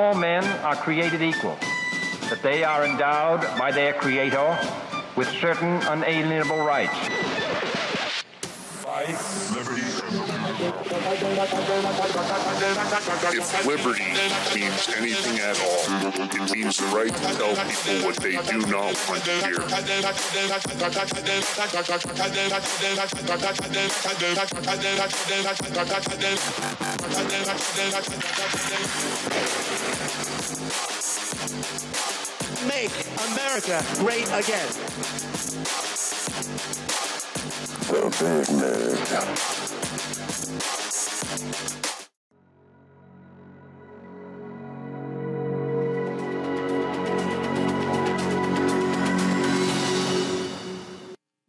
All men are created equal, that they are endowed by their Creator with certain unalienable rights. If liberty means anything at all, it means the right to tell people what they do not want to hear. Make America great again.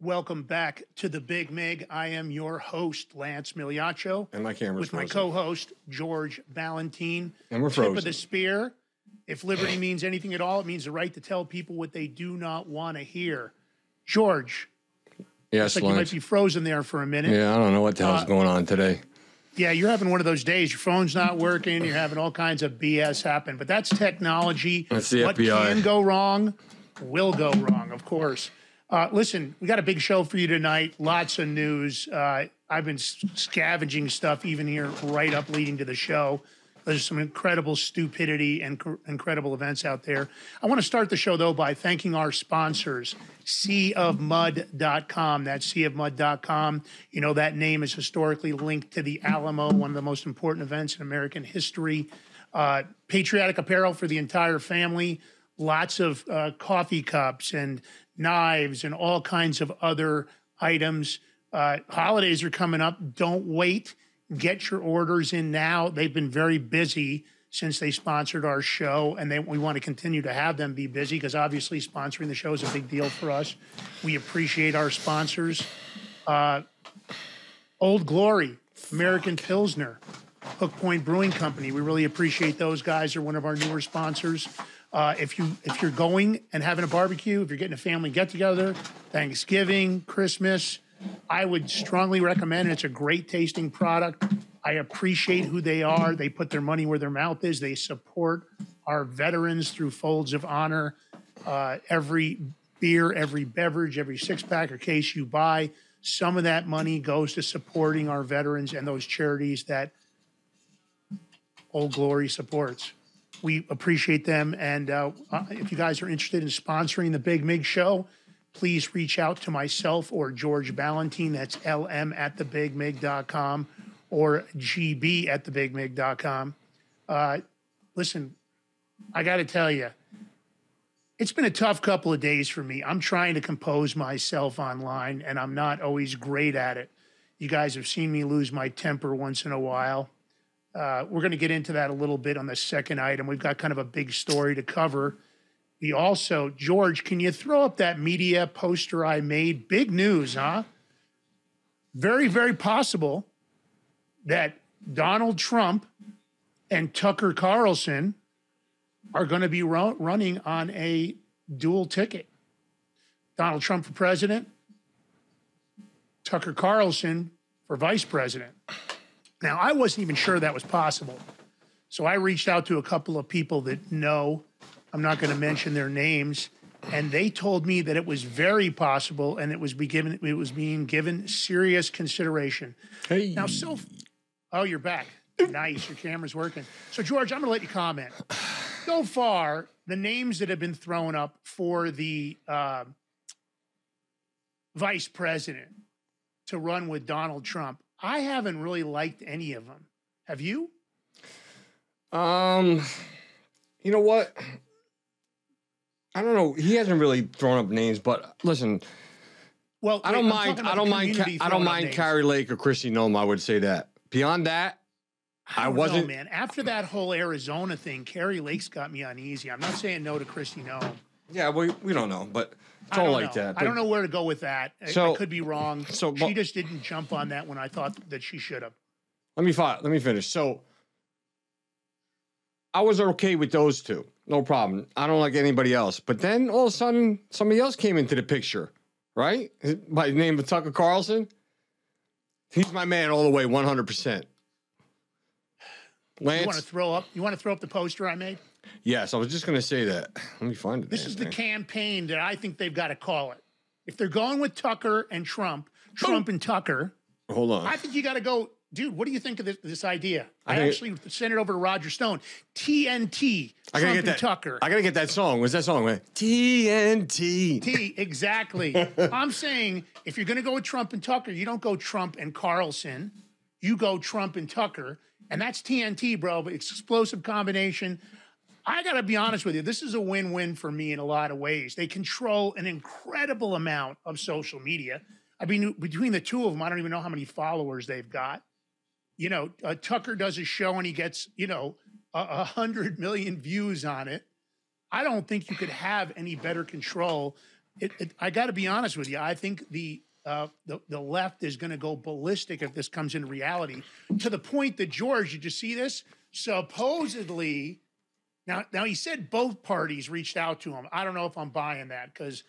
Welcome back to the Big Mig. I am your host, Lance Migliaccio. And my camera's With my co-host, George Balloutine. And we're Tip of the spear. If liberty means anything at all, it means the right to tell people what they do not want to hear. George, Yes, like you might be frozen there for a minute. Yeah, I don't know what the hell's Uh, going on today. Yeah, you're having one of those days. Your phone's not working. You're having all kinds of BS happen. But that's technology. That's the what FBI. can go wrong will go wrong, of course. Uh, listen, we got a big show for you tonight. Lots of news. Uh, I've been scavenging stuff even here right up leading to the show. There's some incredible stupidity and cr- incredible events out there. I want to start the show, though, by thanking our sponsors, seaofmud.com. That's seaofmud.com. You know, that name is historically linked to the Alamo, one of the most important events in American history. Uh, patriotic apparel for the entire family, lots of uh, coffee cups and knives and all kinds of other items. Uh, holidays are coming up. Don't wait. Get your orders in now. They've been very busy since they sponsored our show, and they, we want to continue to have them be busy because obviously sponsoring the show is a big deal for us. We appreciate our sponsors. Uh, Old Glory, American Pilsner, Hook Point Brewing Company. We really appreciate those guys. They're one of our newer sponsors. Uh, if you if you're going and having a barbecue, if you're getting a family get together, Thanksgiving, Christmas, I would strongly recommend. it. It's a great tasting product. I appreciate who they are. They put their money where their mouth is. They support our veterans through Folds of Honor. Uh, every beer, every beverage, every six pack or case you buy, some of that money goes to supporting our veterans and those charities that Old Glory supports. We appreciate them. And uh, uh, if you guys are interested in sponsoring the Big Mig Show, please reach out to myself or George Balloutine. That's lm at thebigmig.com or gb at thebigmig.com. Uh, listen, I got to tell you, it's been a tough couple of days for me. I'm trying to compose myself online, and I'm not always great at it. You guys have seen me lose my temper once in a while. Uh, we're going to get into that a little bit on the second item. We've got kind of a big story to cover. We also, George, can you throw up that media poster I made? Big news, huh? Very, very possible that Donald Trump and Tucker Carlson are going to be ru- running on a dual ticket. Donald Trump for president, Tucker Carlson for vice president. Now, I wasn't even sure that was possible. So I reached out to a couple of people that know. I'm not going to mention their names. And they told me that it was very possible and it was be given it was being given serious consideration. Hey. Now, so oh, you're back. Nice, your camera's working. So, George, I'm going to let you comment. So far, the names that have been thrown up for the uh, vice president to run with Donald Trump, I haven't really liked any of them. Have you? Um, you know what? I don't know. He hasn't really thrown up names, but listen, Well, I don't wait, mind. I don't mind. Ca- I don't mind. Kari Lake or Kristi Noem. I would say that. Beyond that, I, know, wasn't. man. After that whole Arizona thing, Kari Lake's got me uneasy. I'm not saying no to Kristi Noem. Yeah, we we don't know, but it's I all don't like know. that. I don't know where to go with that. I- I, could be wrong. so, she just didn't jump on that when I thought that she should have. Let me fi- let me finish. So I was okay with those two. No problem. I don't like anybody else. But then all of a sudden somebody else came into the picture, right? By the name of Tucker Carlson. He's my man all the way, 100%. Lance, You want to throw up? You want to throw up the poster I made? Yes, I was just gonna say that. Let me find it. This is the campaign that I think they've got to call it. If they're going with Tucker and Trump, Trump and Tucker, Hold on. I think you got to go, dude. What do you think of this, this idea? I I, actually sent it over to Roger Stone. TNT, I Trump gotta and get that. Tucker. I gotta get that song. What's that song? Right? TNT. T, exactly. I'm saying if you're going to go with Trump and Tucker, you don't go Trump and Carlson. You go Trump and Tucker, and that's TNT, bro. Explosive combination. I got to be honest with you. This is a win-win for me in a lot of ways. They control an incredible amount of social media. I mean, between the two of them, I don't even know how many followers they've got. You know, uh, Tucker does a show and he gets, you know, a hundred million views on it. I don't think you could have any better control. It, it, I got to be honest with you. I think the uh, the, the left is going to go ballistic if this comes into reality. To the point that George, did you see this? Supposedly, now now he said both parties reached out to him. I don't know if I'm buying that because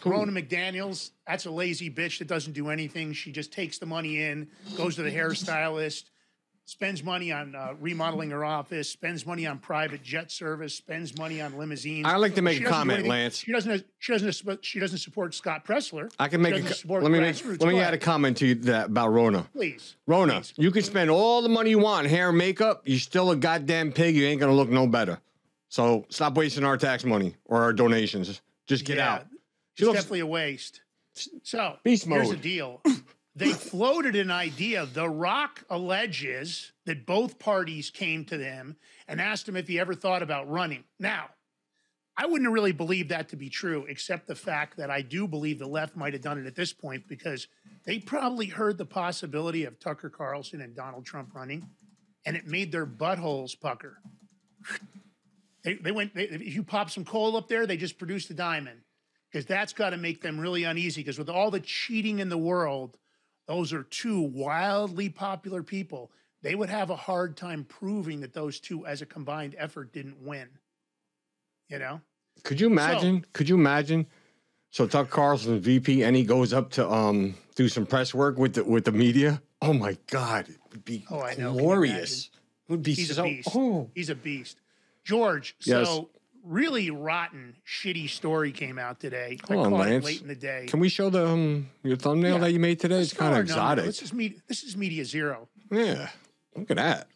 Ronna McDaniel's that's a lazy bitch that doesn't do anything. She just takes the money in, goes to the hairstylist, spends money on uh, remodeling her office, spends money on private jet service, spends money on limousines. I'd like to make She a comment, Lance. She doesn't. She doesn't. She doesn't support Scott Presler. I can make. A, let me make. Let me add a comment to you that about Ronna. please. Ronna, Please. you can spend all the money you want hair and makeup. You're still a goddamn pig. You ain't gonna look no better. So stop wasting our tax money or our donations. Just get Yeah, out. It's looks- definitely a waste. So Beast here's the deal. They floated an idea. The Rock alleges that both parties came to them and asked him if he ever thought about running. Now, I wouldn't really believe that to be true, except the fact that I do believe the left might have done it at this point because they probably heard the possibility of Tucker Carlson and Donald Trump running, and it made their buttholes pucker. They, they went. They, if you pop some coal up there, they just produce a diamond because that's got to make them really uneasy. Because with all the cheating in the world, those are two wildly popular people. They would have a hard time proving that those two, as a combined effort, didn't win. You know, Could you imagine? could you imagine? So Tucker Carlson, VP, and he goes up to um do some press work with the with the media. Oh my God, it would be Oh, I know. Glorious. It would be he's so. a beast. Oh. He's a beast. George. Yes. So really rotten, shitty story came out today. I on, caught it late in the day. Can we show the um your thumbnail Yeah. that you made today? It's Let's throw kind of exotic. This is media. This is media zero. Yeah, look at that.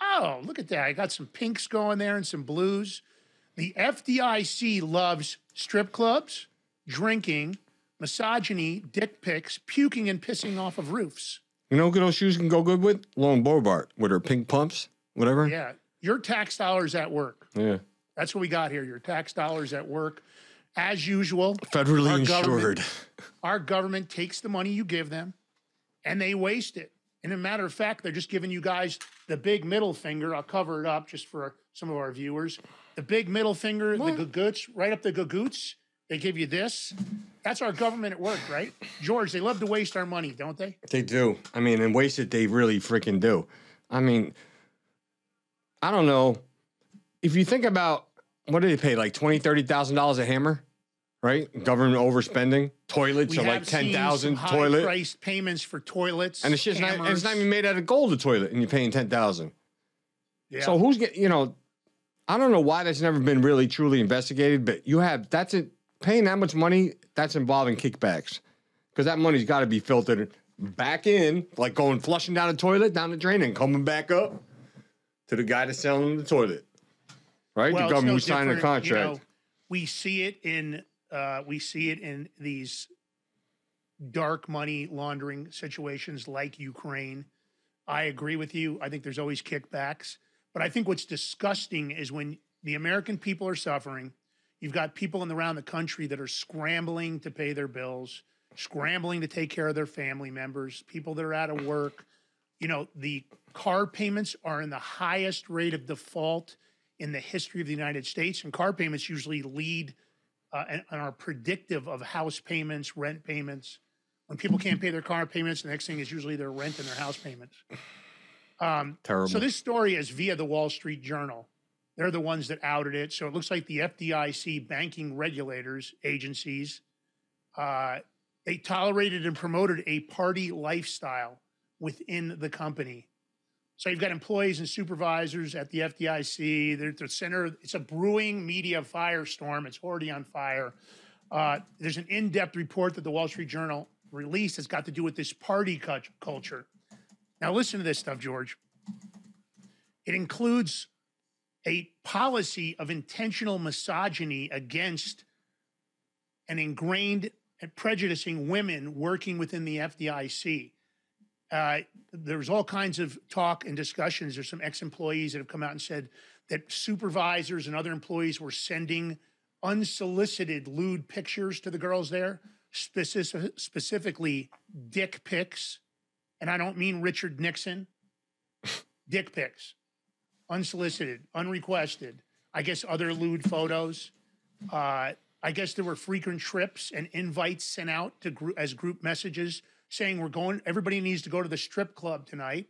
Oh, look at that. I got some pinks going there and some blues. The FDIC loves strip clubs, drinking, misogyny, dick pics, puking, and pissing off of roofs. You know what those shoes can go good with? Lauren Boebert with her pink pumps, whatever. Yeah. Your tax dollars at work. Yeah. That's what we got here. Your tax dollars at work. As usual, Federally Our insured. government- our government takes the money you give them and they waste it. And a matter of fact, they're just giving you guys the big middle finger. I'll cover it up just for some of our viewers. The big middle finger, the gagoots, right up the gagoots. They give you this. That's our government at work, right? George, they love to waste our money, don't they? They do. I mean, and waste it, they really freaking do. I mean, I don't know. If you think about what do they pay, like twenty, thirty thousand dollars a hammer, right? Government overspending. Toilets We are like ten thousand toilet. high-priced payments for toilets. And it's just not, it's not even made out of gold, the toilet, and you're paying ten thousand. Yeah. So who's getting? You know, I don't know why that's never been really truly investigated, but you have that's it. Paying that much money, that's involving kickbacks, because that money's got to be filtered back in, like going flushing down the toilet, down the drain, and coming back up to the guy that's selling the toilet. Right, Well, the government no signing the different, you contract. know, we see it in uh, we see it in these dark money laundering situations like Ukraine. I agree with you. I think there's always kickbacks, but I think what's disgusting is when the American people are suffering. You've got people in around the country that are scrambling to pay their bills, scrambling to take care of their family members, people that are out of work. You know, the car payments are in the highest rate of default in the history of the United States, and car payments usually lead uh, and, and are predictive of house payments, rent payments. When people can't pay their car payments, the next thing is usually their rent and their house payments. Um, Terrible. so this story is via the Wall Street Journal. They're the ones that outed it. So it looks like the FDIC banking regulators agencies uh, they tolerated and promoted a party lifestyle within the company. So you've got employees and supervisors at the FDIC. They're at the center. It's a brewing media firestorm. It's already on fire. Uh, there's an in-depth report that the Wall Street Journal released that's got to do with this party cu- culture. Now listen to this stuff, George. It includes a policy of intentional misogyny against and ingrained and prejudicing women working within the FDIC. Uh, there's all kinds of talk and discussions. There's some ex-employees that have come out and said that supervisors and other employees were sending unsolicited lewd pictures to the girls there, specific, specifically dick pics, and I don't mean Richard Nixon. dick pics, unsolicited, unrequested. I guess other lewd photos. Uh, I guess there were frequent trips and invites sent out to group, as group messages saying we're going. Everybody needs to go to the strip club tonight.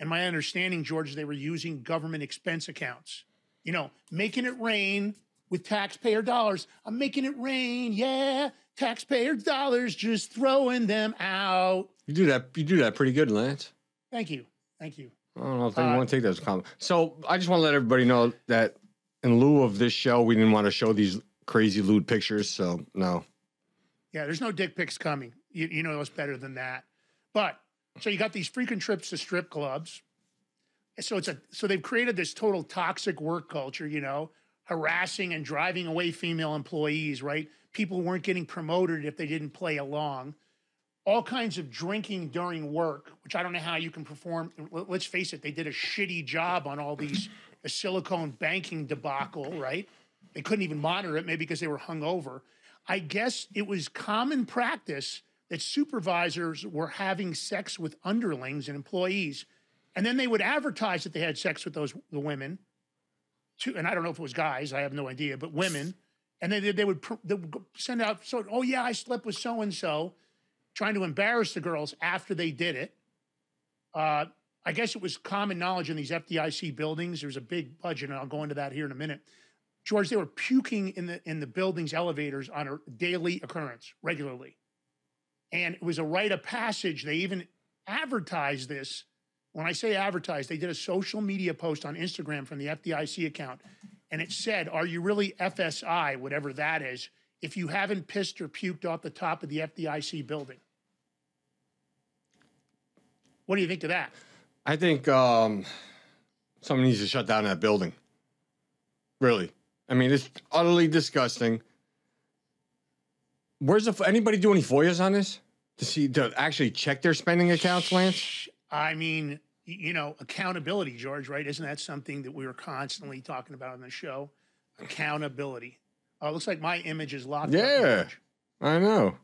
And my understanding, George, they were using government expense accounts. You know, making it rain with taxpayer dollars. I'm making it rain, yeah. Taxpayer dollars, just throwing them out. You do that. You do that pretty good, Lance. Thank you, thank you. I don't know if they uh, want to take that as a compliment. So I just want to let everybody know that in lieu of this show, we didn't want to show these crazy lewd pictures. So no. Yeah, there's no dick pics coming. You, you know it's better than that. But so you got these frequent trips to strip clubs. So it's a so they've created this total toxic work culture, you know, harassing and driving away female employees, right? People weren't getting promoted if they didn't play along. All kinds of drinking during work, which I don't know how you can perform. Let- Let's face it, they did a shitty job on all these the silicone banking debacle, right? They couldn't even monitor it, maybe because they were hungover. I guess it was common practice that supervisors were having sex with underlings and employees, and then they would advertise that they had sex with those the women. To, and I don't know if it was guys, I have no idea, but women, and then they, they would they would send out so oh yeah, I slept with so and so, trying to embarrass the girls after they did it. Uh, I guess it was common knowledge in these FDIC buildings. There's a big budget, and I'll go into that here in a minute. George, they were puking in the in the building's elevators on a daily occurrence, regularly. And it was a rite of passage. They even advertised this. When I say advertised, they did a social media post on Instagram from the FDIC account. And it said, Are you really FSI, whatever that is, if you haven't pissed or puked off the top of the FDIC building? What do you think of that? I think um, someone needs to shut down that building. Really. I mean, it's utterly disgusting. Where's the anybody do any FOIAs on this to see to actually check their spending accounts, Lance? I mean, you know, accountability, George, right? Isn't that something that we were constantly talking about on the show? Accountability. Oh, it looks like my image is locked. Yeah. George. I know.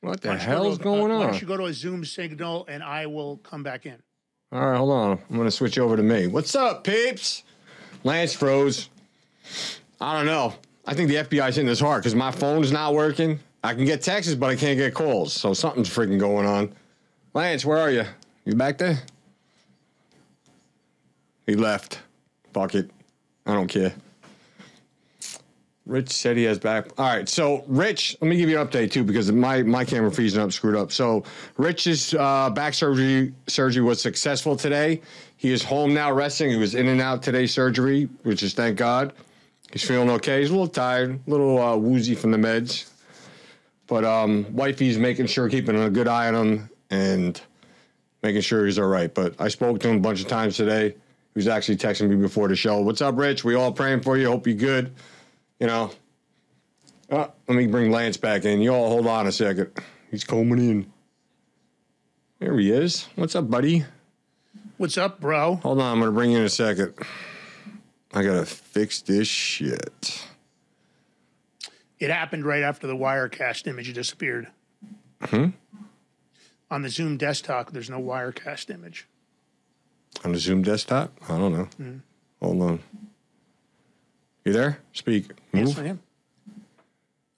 What the Why don't go hell's to- going uh, Why on? don't you go to a Zoom signal and I will come back in? All right, hold on. I'm gonna switch over to me. What's up, peeps? Lance froze. I don't know. I think the FBI's hitting this hard because my phone's not working. I can get texts, but I can't get calls. So something's freaking going on. Lance, where are you? You back there? He left. Fuck it. I don't care. Rich said he has back. All right, so Rich, let me give you an update too because my my camera feed's up screwed up. So Rich's uh, back surgery surgery was successful today. He is home now, resting. He was in and out today's surgery, which is thank God. He's feeling okay. He's a little tired, a little uh, woozy from the meds, but um, wifey's making sure, keeping a good eye on him and making sure he's all right. But I spoke to him a bunch of times today. He was actually texting me before the show. What's up, Rich? We all praying for you. Hope you're good you know. Uh, let me bring Lance back in. You all hold on a second. He's coming in. There he is. What's up, buddy? What's up, bro? Hold on, I'm gonna bring you in a second. I gotta fix this shit. It happened right after the Wirecast image disappeared. Hmm? On the Zoom desktop, there's no Wirecast image. On the Zoom desktop? I don't know. Hmm. Hold on. You there? Speak. Move. Yes, I am.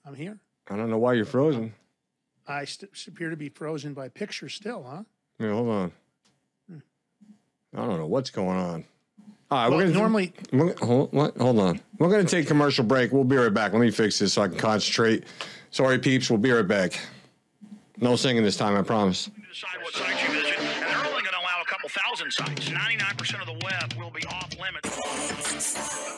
I'm here. I don't know why you're frozen. I st- appear to be frozen by picture still, huh? Yeah, hold on. I don't know what's going on. All right, Well, we're gonna normally- We're, hold, what? hold on. We're gonna take commercial break. We'll be right back. Let me fix this so I can concentrate. Sorry, peeps. We'll be right back. No singing this time, I promise. decide what sites you visit, and they're only going to allow a couple thousand thousand sites. 99% of the web will be off limits.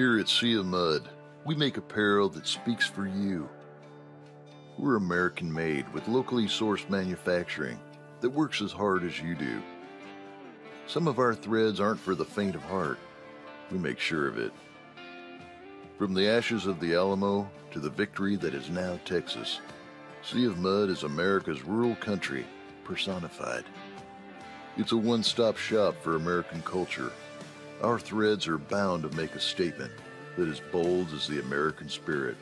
Here at Sea of Mud, we make apparel that speaks for you. We're American made with locally sourced manufacturing that works as hard as you do. Some of our threads aren't for the faint of heart. We make sure of it. From the ashes of the Alamo to the victory that is now Texas, Sea of Mud is America's rural country personified. It's a one stop shop for American culture our threads are bound to make a statement that is bold as the American spirit.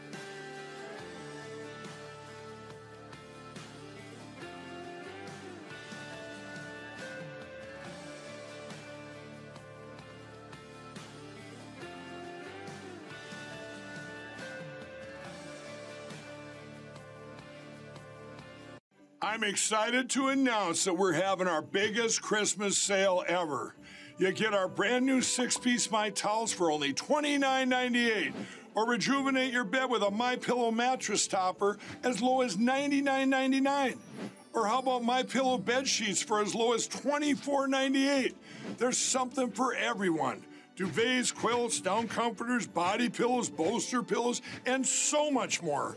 I'm excited to announce that we're having our biggest Christmas sale ever. You get our brand new six-piece My Towels for only $29.98. Or rejuvenate your bed with a My Pillow mattress topper as low as $99.99. Or how about My Pillow bed sheets for as low as $24.98? There's something for everyone. Duvets, quilts, down comforters, body pillows, bolster pillows, and so much more.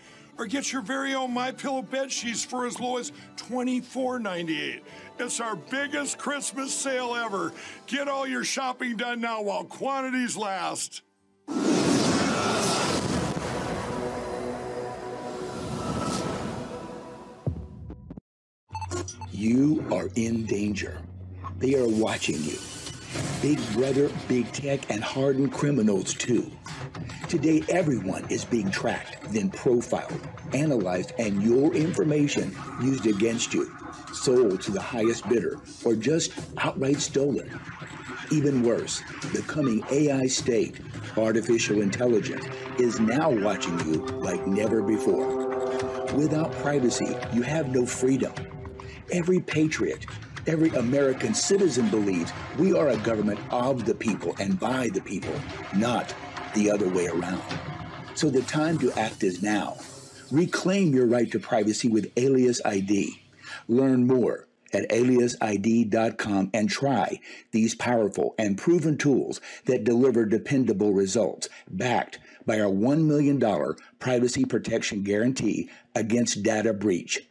or get your very own My Pillow bed sheets for as low as $24.98. It's our biggest Christmas sale ever. Get all your shopping done now while quantities last. You are in danger. They are watching you. Big Brother, Big Tech, and hardened criminals, too. Today, everyone is being tracked, then profiled, analyzed, and your information used against you, sold to the highest bidder, or just outright stolen. Even worse, the coming AI state, artificial intelligence, is now watching you like never before. Without privacy, you have no freedom. Every patriot, every American citizen believes we are a government of the people and by the people, not the other way around. So the time to act is now. Reclaim your right to privacy with Alias ID. Learn more at aliasid.com and try these powerful and proven tools that deliver dependable results, backed by our $1 million privacy protection guarantee against data breach.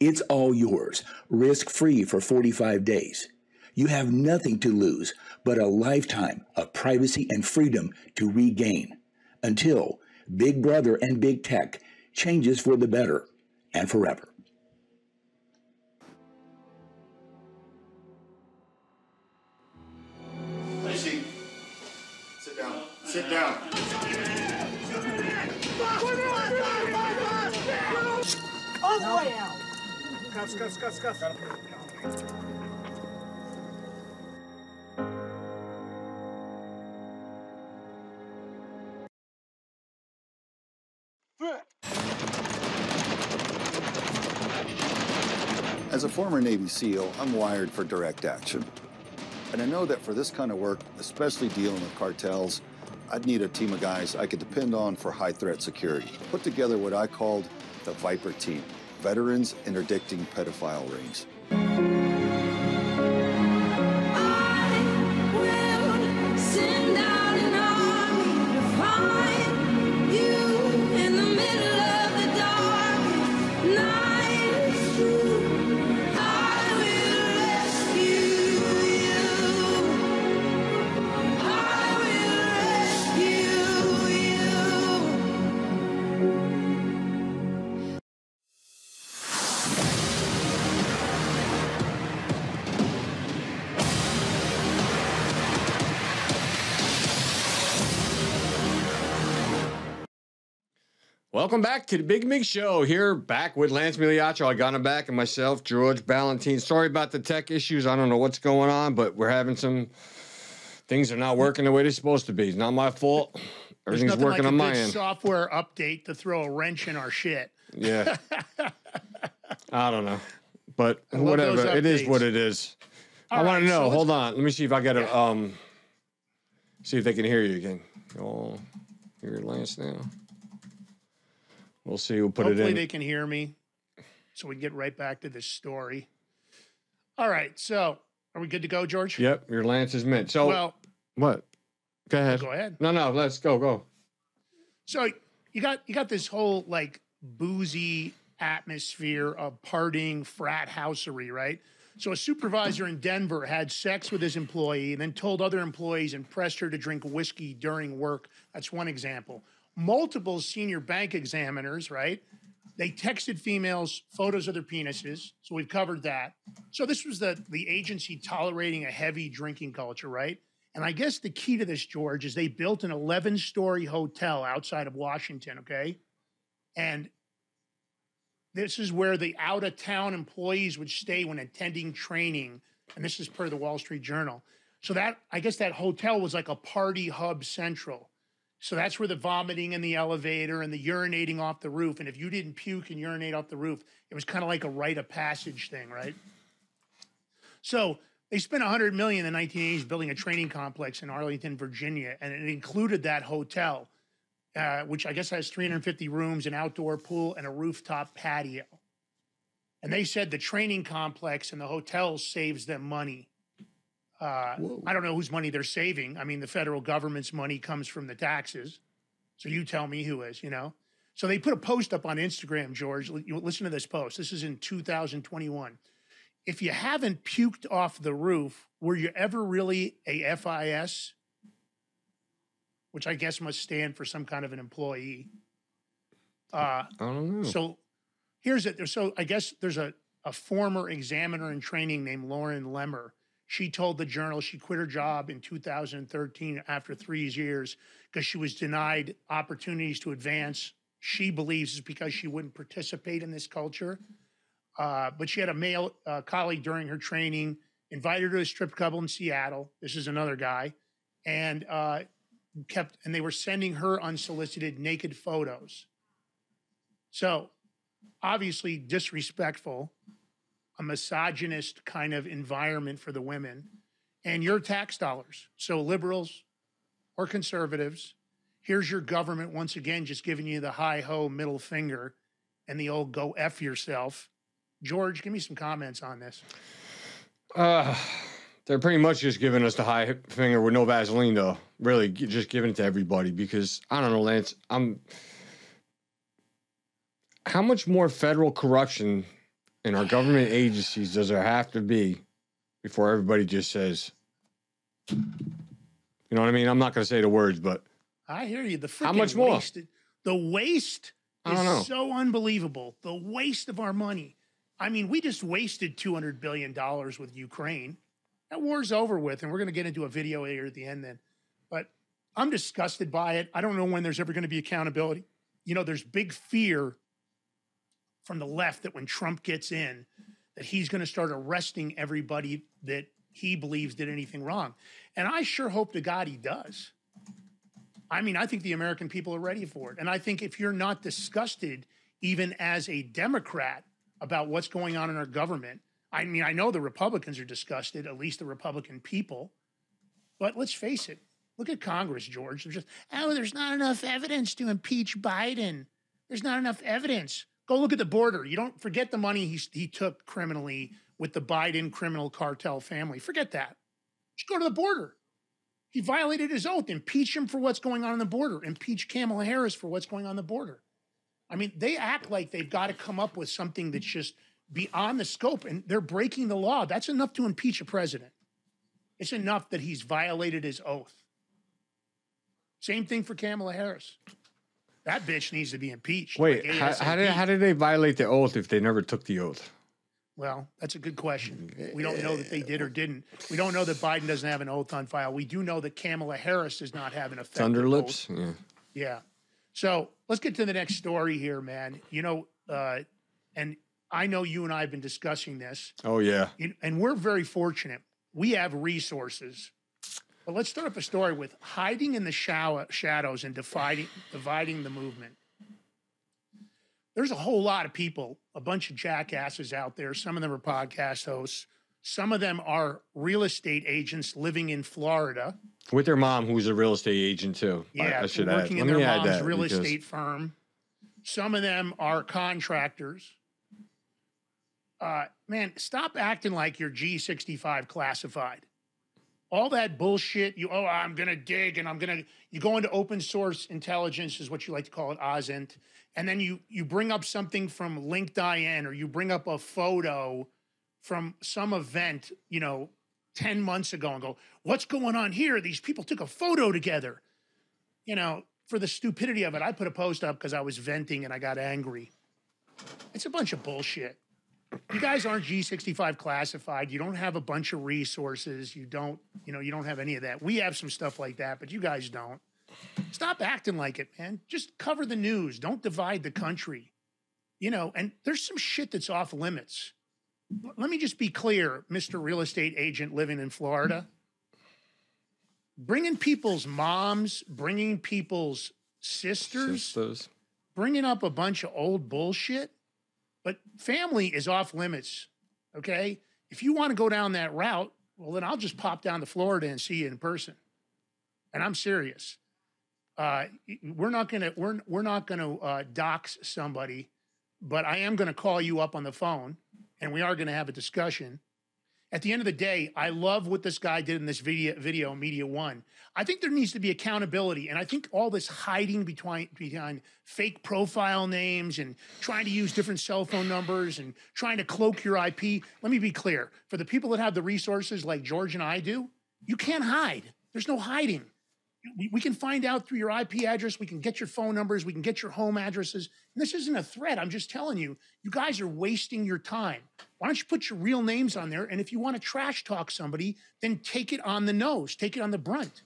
It's all yours, risk free for 45 days. You have nothing to lose but a lifetime of privacy and freedom to regain until Big Brother and Big Tech changes for the better and forever. Lacey, sit down. Sit down. All the way out. As a former Navy SEAL, I'm wired for direct action. And I know that for this kind of work, especially dealing with cartels, I'd need a team of guys I could depend on for high threat security. Put together what I called the Viper Team Veterans Interdicting Pedophile Rings. Welcome back to the Big Mig Show. Here, back with Lance Migliaccio. I got him back, and myself, George Balloutine. Sorry about the tech issues. I don't know what's going on, but we're having some things are not working the way they're supposed to be. It's not my fault. Everything's working like on a my good end. software update to throw a wrench in our shit. Yeah. I don't know, but whatever. It is what it is. I All want right, to know. let's- Hold on. Let me see if I get a um. See if they can hear you again. Oh, hear Lance now. We'll see. We'll put Hopefully it in. Hopefully, they can hear me, so we can get right back to this story. All right, so are we good to go, George? Yep, your Lance is mint. So Well, what? Go ahead. Go ahead. No, no. Let's go. Go. so you got you got this whole like boozy atmosphere of partying frat housery, right? So a supervisor in Denver had sex with his employee and then told other employees and pressed her to drink whiskey during work. That's one example. Multiple senior bank examiners, right? They texted females photos of their penises. So we've covered that. So this was the the agency tolerating a heavy drinking culture, right? And I guess the key to this, George, is they built an 11 story hotel outside of Washington, okay? And this is where the out of town employees would stay when attending training. And this is per the Wall Street Journal. So that, I guess that hotel was like a party hub central. So that's where the vomiting in the elevator and the urinating off the roof. And if you didn't puke and urinate off the roof, it was kind of like a rite of passage thing, right? So they spent 100 million in the 1980s building a training complex in Arlington, Virginia, and it included that hotel, uh, which I guess has 350 rooms, an outdoor pool, and a rooftop patio. And they said the training complex and the hotel saves them money. Uh, I don't know whose money they're saving. I mean, the federal government's money comes from the taxes. So you tell me who is, you know? So they put a post up on Instagram, George. Listen to this post. This is in 2021 if you haven't puked off the roof, were you ever really a FIS? Which I guess must stand for some kind of an employee. Uh, I don't know. so here's it. So I guess there's a, a former examiner in training named Lauren Lemmer. She told the journal she quit her job in 2013 after three years because she was denied opportunities to advance. She believes is because she wouldn't participate in this culture. Uh, but she had a male uh, colleague during her training, invited her to a strip club in Seattle. This is another guy, and uh, kept and they were sending her unsolicited naked photos. So, obviously disrespectful, a misogynist kind of environment for the women, and your tax dollars. So liberals or conservatives, here's your government once again just giving you the high ho middle finger and the old go f yourself. George, give me some comments on this. Uh, they're pretty much just giving us the high finger with no Vaseline, though. Really, just giving it to everybody because I don't know, Lance. I'm. How much more federal corruption in our government agencies does there have to be before everybody just says, you know what I mean? I'm not going to say the words, but I hear you. The How much more? Waste, the waste I don't know. is so unbelievable. The waste of our money. I mean, we just wasted two hundred billion dollars with Ukraine. That war's over with, and we're going to get into a video here at the end. Then, but I'm disgusted by it. I don't know when there's ever going to be accountability. You know, there's big fear from the left that when Trump gets in, that he's going to start arresting everybody that he believes did anything wrong. And I sure hope to God he does. I mean, I think the American people are ready for it. And I think if you're not disgusted, even as a Democrat, about what's going on in our government, I mean, I know the Republicans are disgusted, at least the Republican people. But let's face it. Look at Congress, George. They're just, oh, there's not enough evidence to impeach Biden. There's not enough evidence. Go look at the border. You don't forget the money he, he took criminally with the Biden criminal cartel family. Forget that. Just go to the border. He violated his oath. Impeach him for what's going on in the border. Impeach Kamala Harris for what's going on the border. I mean, they act like they've got to come up with something that's just beyond the scope, and they're breaking the law. That's enough to impeach a president. It's enough that he's violated his oath. Same thing for Kamala Harris. That bitch needs to be impeached. wait, like how, how did how did they violate the oath if they never took the oath? Well, that's a good question. We don't know that they did or didn't. We don't know that Biden doesn't have an oath on file. We do know that Kamala Harris does not have an effective Thunder lips. Yeah. Yeah. So let's get to the next story here, man. You know, uh, and I know you and I have been discussing this, Oh yeah. and we're very fortunate. We have resources. But let's start up a story with hiding in the shower, shadows and dividing, dividing the movement. There's a whole lot of people, a bunch of jackasses out there. Some of them are podcast hosts. Some of them are real estate agents living in Florida. With their mom, who's a real estate agent too. I- Yeah, I, should working add. in Let their mom's real because- estate firm. Some of them are contractors. Uh, man, stop acting like you're G65 classified. All that bullshit. You oh, I'm gonna dig and I'm gonna. You go into open source intelligence is what you like to call it, OSINT, and then you you bring up something from LinkedIn or you bring up a photo from some event, you know, 10 months ago and go, what's going on here? These people took a photo together. You know, for the stupidity of it, I put a post up because I was venting and I got angry. It's a bunch of bullshit. You guys aren't G65 classified. You don't have a bunch of resources. You don't, you know, you don't have any of that. We have some stuff like that, but you guys don't. Stop acting like it, man. Just cover the news. Don't divide the country. You know, and there's some shit that's off limits. L- Let me just be clear, Mr. Real Estate Agent living in Florida. Bringing people's moms, bringing people's sisters, Sisters. bringing up a bunch of old bullshit. But family is off limits. Okay. If you want to go down that route, well, then I'll just pop down to Florida and see you in person. And I'm serious. Uh, we're not gonna we're we're not gonna uh, dox somebody, but I am gonna call you up on the phone, and we are gonna have a discussion. At the end of the day, I love what this guy did in this video, video Media One. I think there needs to be accountability, and I think all this hiding behind fake profile names and trying to use different cell phone numbers and trying to cloak your IP. Let me be clear: for the people that have the resources like George and I do, you can't hide. There's no hiding. We, we can find out through your IP address. We can get your phone numbers. We can get your home addresses. And this isn't a threat. I'm just telling you, you guys are wasting your time. Why don't you put your real names on there? And if you want to trash talk somebody, then take it on the nose, take it on the brunt.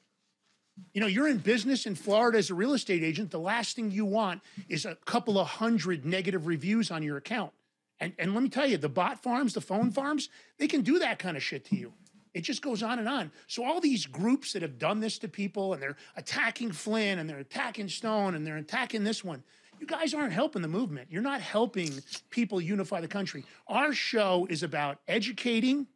You know, you're in business in Florida as a real estate agent. The last thing you want is a couple of hundred negative reviews on your account. And, and let me tell you, the bot farms, the phone farms, they can do that kind of shit to you. It just goes on and on. So all these groups that have done this to people and they're attacking Flynn and they're attacking Stone and they're attacking this one, you guys aren't helping the movement. You're not helping people unify the country. Our show is about educating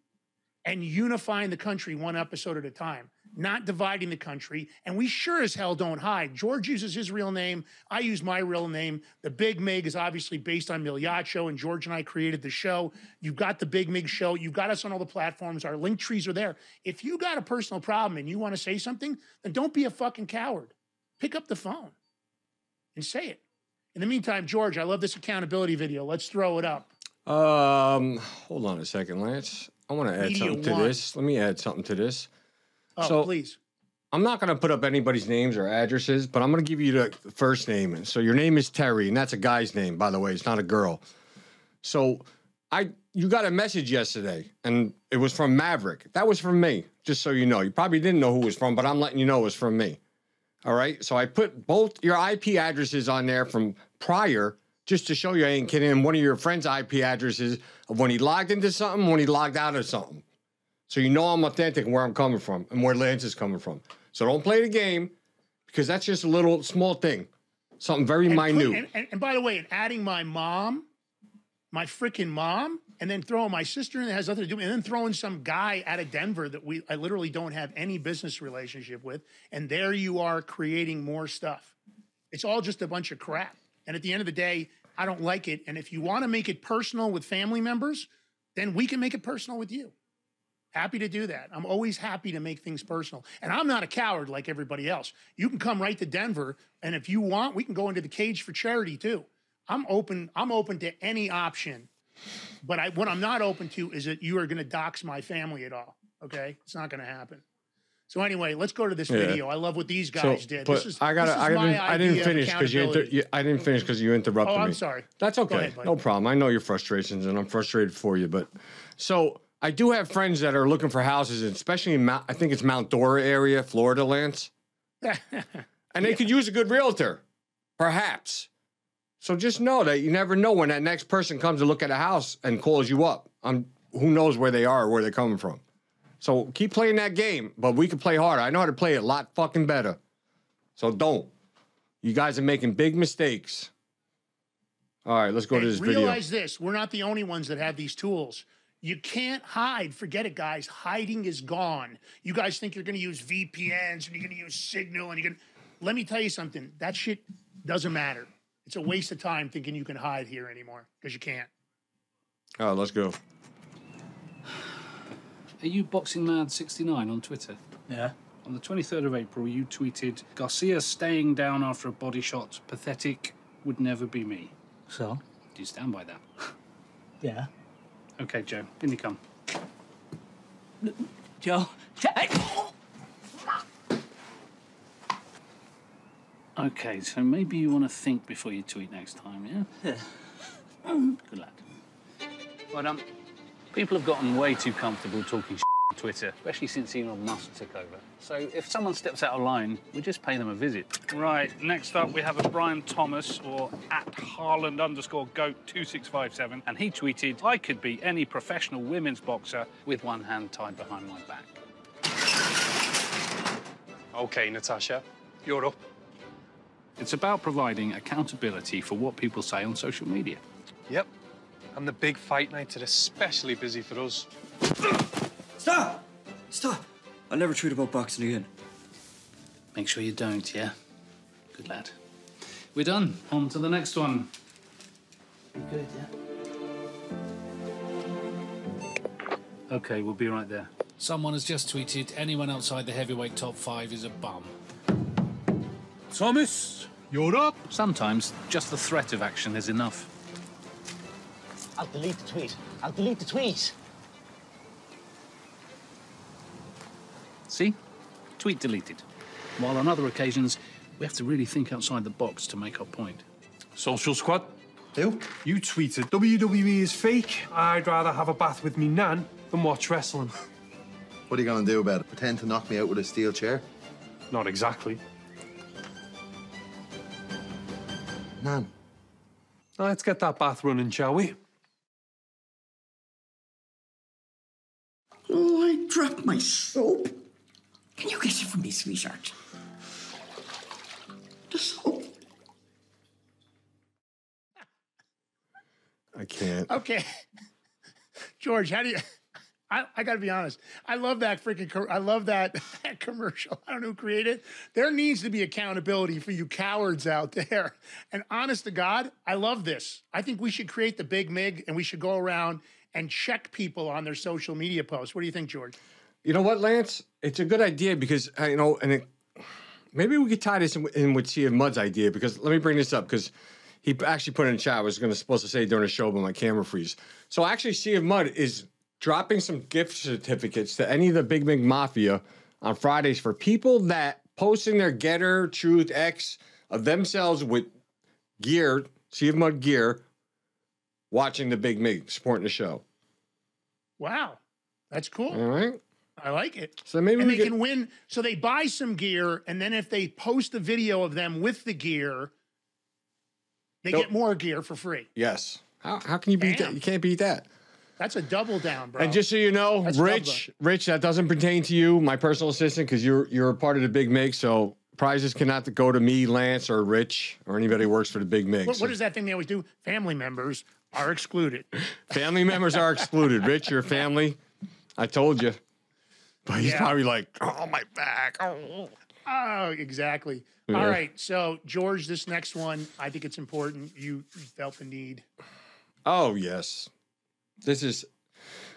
and unifying the country one episode at a time, not dividing the country. And we sure as hell don't hide. George uses his real name. I use my real name. The Big Mig is obviously based on Migliaccio, and George and I created the show. You've got the Big Mig show. You've got us on all the platforms. Our link trees are there. If you got a personal problem and you want to say something, then don't be a fucking coward. Pick up the phone and say it. In the meantime, George, I love this accountability video. Let's throw it up. Um, hold on a second, Lance. I want to add Media something to One. this. Let me add something to this. Oh, So- please. I'm not going to put up anybody's names or addresses, but I'm going to give you the first name. So your name is Terry, and that's a guy's name, by the way. It's not a girl. So I, you got a message yesterday, and it was from Maverick. That was from me, just so you know. You probably didn't know who it was from, but I'm letting you know it was from me. All right. So I put both your IP addresses on there from prior, just to show you I ain't kidding. And one of your friend's IP addresses of when he logged into something, when he logged out of something. So you know I'm authentic and where I'm coming from and where Lance is coming from. So don't play the game because that's just a little small thing, something very And put- minute. and, and, and by the way, and adding my mom, my freaking mom, and then throwing my sister in that has nothing to do, with, and then throwing some guy out of Denver that we I literally don't have any business relationship with, and there you are creating more stuff. It's all just a bunch of crap. And at the end of the day, I don't like it. And if you want to make it personal with family members, then we can make it personal with you. Happy to do that. I'm always happy to make things personal. And I'm not a coward like everybody else. You can come right to Denver, and if you want, we can go into the cage for charity too. I'm open, I'm open to any option. But I, what I'm not open to is that you are going to dox my family at all. Okay? It's not going to happen. So anyway, let's go to this Yeah. video. I love what these guys did. But This is, I gotta I didn't I didn't finish because you, inter- you I didn't finish because you interrupted Oh, me. I'm sorry. That's okay. ahead, no problem. I know your frustrations and I'm frustrated for you, but so I do have friends that are looking for houses, especially in Mount, I think it's Mount Dora area, Florida, Lance, and they could use a good realtor. Perhaps. So just know that you never know when that next person comes to look at a house and calls you up. Um, who knows where they are or where they're coming from. So keep playing that game, but we can play harder. I know how to play it a lot fucking better. So don't. You guys are making big mistakes. All right, let's go to Hey, this video. realize this: we're not the only ones that have these tools. You can't hide. Forget it, guys. Hiding is gone. You guys think you're going to use VPNs and you're going to use Signal and you're going. to Let me tell you something. That shit doesn't matter. It's a waste of time thinking you can hide here anymore because you can't. All right, let's go. Are you Boxing Mad 69 on Twitter? Yeah. On the 23rd of April, you tweeted Garcia staying down after a body shot. Pathetic. Would never be me. So? Do you stand by that? Yeah. Okay, Joe. In you come. Joe. Okay, so maybe you want to think before you tweet next time, yeah? Yeah. Good lad. Well done. People have gotten way too comfortable talking Twitter, especially since Elon Musk took over. So if someone steps out of line, we just pay them a visit. Right, next up we have a Brian Thomas, or at Harland underscore goat 2657, and he tweeted, I could be any professional women's boxer with one hand tied behind my back. Okay, Natasha, you're up. It's about providing accountability for what people say on social media. Yep. And the big fight nights are especially busy for us. Stop! Stop! I'll never tweet about boxing again. Make sure you don't, yeah? Good lad. We're done. On to the next one. You good, yeah? Okay, we'll be right there. Someone has just tweeted anyone outside the heavyweight top five is a bum. Thomas, you're up. Sometimes just the threat of action is enough. I'll delete the tweet. I'll delete the tweet. See? Tweet deleted. While on other occasions, we have to really think outside the box to make our point. Social Squad. Who? You tweeted WWE is fake. I'd rather have a bath with me nan than watch wrestling. What are you going to do about it? Pretend to knock me out with a steel chair? Not exactly. Nan. Let's get that bath running, shall we? Oh, I dropped my soap. Can you get it for me, sweetheart? The soap. I can't. Okay, George, how do you? I, I got to be honest. I love that freaking. I love that, that commercial. I don't know who created. it. There needs to be accountability for you cowards out there. And honest to God, I love this. I think we should create the Big Mig, and we should go around and check people on their social media posts. What do you think, George? You know what, Lance? It's a good idea because uh, you know, and it, maybe we could tie this in, in with Sea of Mud's idea because let me bring this up because he actually put in the chat. I was going to supposed to say during the show, but my camera freeze. So actually, Sea of Mud is dropping some gift certificates to any of the Big Big Mafia on Fridays for people that posting their Gettr, Truth, X of themselves with gear, Sea of Mud gear, watching the Big Mig, supporting the show. Wow, that's cool. All right. I like it. So maybe and we they get- can win. So they buy some gear, and then if they post a video of them with the gear, they Nope. get more gear for free. Yes. How, how can you beat that? You can't beat that. That's a double down, bro. And just so you know, That's Rich, Rich, that doesn't pertain to you, my personal assistant, because you're you're a part of the Big Mig. So prizes cannot go to me, Lance, or Rich, or anybody who works for the Big Mig. What, So what is that thing they always do? Family members are excluded. family members are excluded. Rich, your family. I told you. But he's Yeah. probably like, oh my back. Oh, oh exactly. Yeah. All right. So, George, this next one, I think it's important. You felt the need. Oh, yes. This is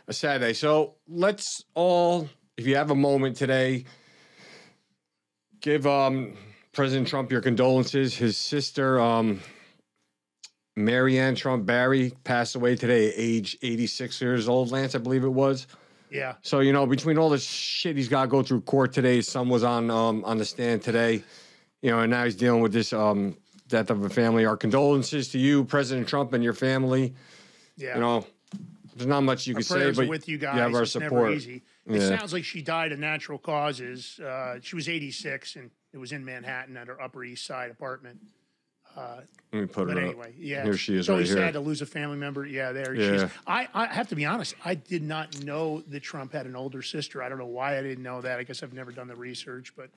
a sad day. So let's all, if you have a moment today, give um, President Trump your condolences. His sister, um, Marianne Trump Barry, passed away today at age 86 years old, Lance, I believe it was. Yeah. So, you know, between all the shit he's got to go through court today, son was on um, on the stand today, you know, and now he's dealing with this um, death of a family. Our condolences to you, President Trump, and your family. Yeah. You know, there's not much you Our can say, but with you guys. you have our support. never easy. It Yeah. sounds like she died of natural causes. Uh, she was 86 and it was in Manhattan at her Upper East Side apartment. Uh, Let me put but her up. anyway, yeah. Here she is So right he's here. sad to lose a family member. Yeah, there she Yeah. is. I, I have to be honest. I did not know that Trump had an older sister. I don't know why I didn't know that. I guess I've never done the research, but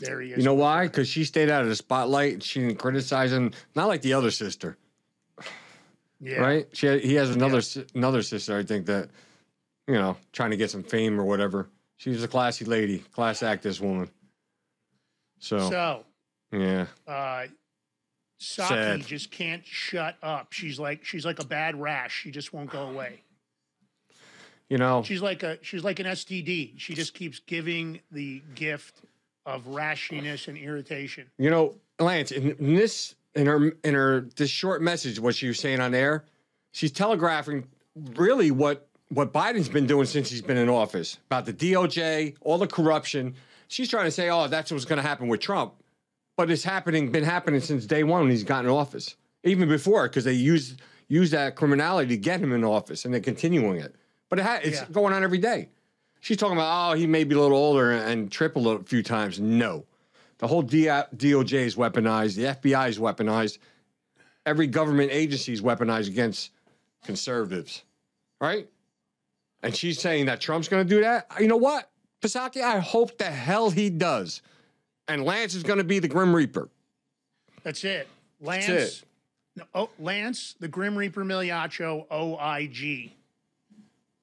there he is. You know why? Because she stayed out of the spotlight. She didn't criticize him. Not like the other sister, Yeah. right? She had, he has another si- another sister. I think that you know trying to get some fame or whatever. She was a classy lady, class act. This woman. So, So, yeah, uh, Psaki Sad. just can't shut up. She's like she's like a bad rash. She just won't go away. you know, She's like a she's like an STD. She just keeps giving the gift of rashiness and irritation. You know, Lance, in, in this in her in her this short message, what she was saying on air, she's telegraphing really what what Biden's been doing since he's been in office about the DOJ, all the corruption. She's trying to say, oh, that's what's going to happen with Trump, but it's happening, been happening since day one when he's gotten office, even before because they used used that criminality to get him in office, and they're continuing it. But it ha- it's Yeah. going on every day. She's talking about, oh, he may be a little older and, and trip a little, few times. No. The whole D- DOJ is weaponized. The FBI is weaponized. Every government agency is weaponized against conservatives, right? And she's saying that Trump's going to do that. You know what, Pisaki? I hope the hell he does. And Lance is going to be the Grim Reaper. That's it. Lance. That's it. No, oh, Lance, the Grim Reaper Migliaccio, OIG.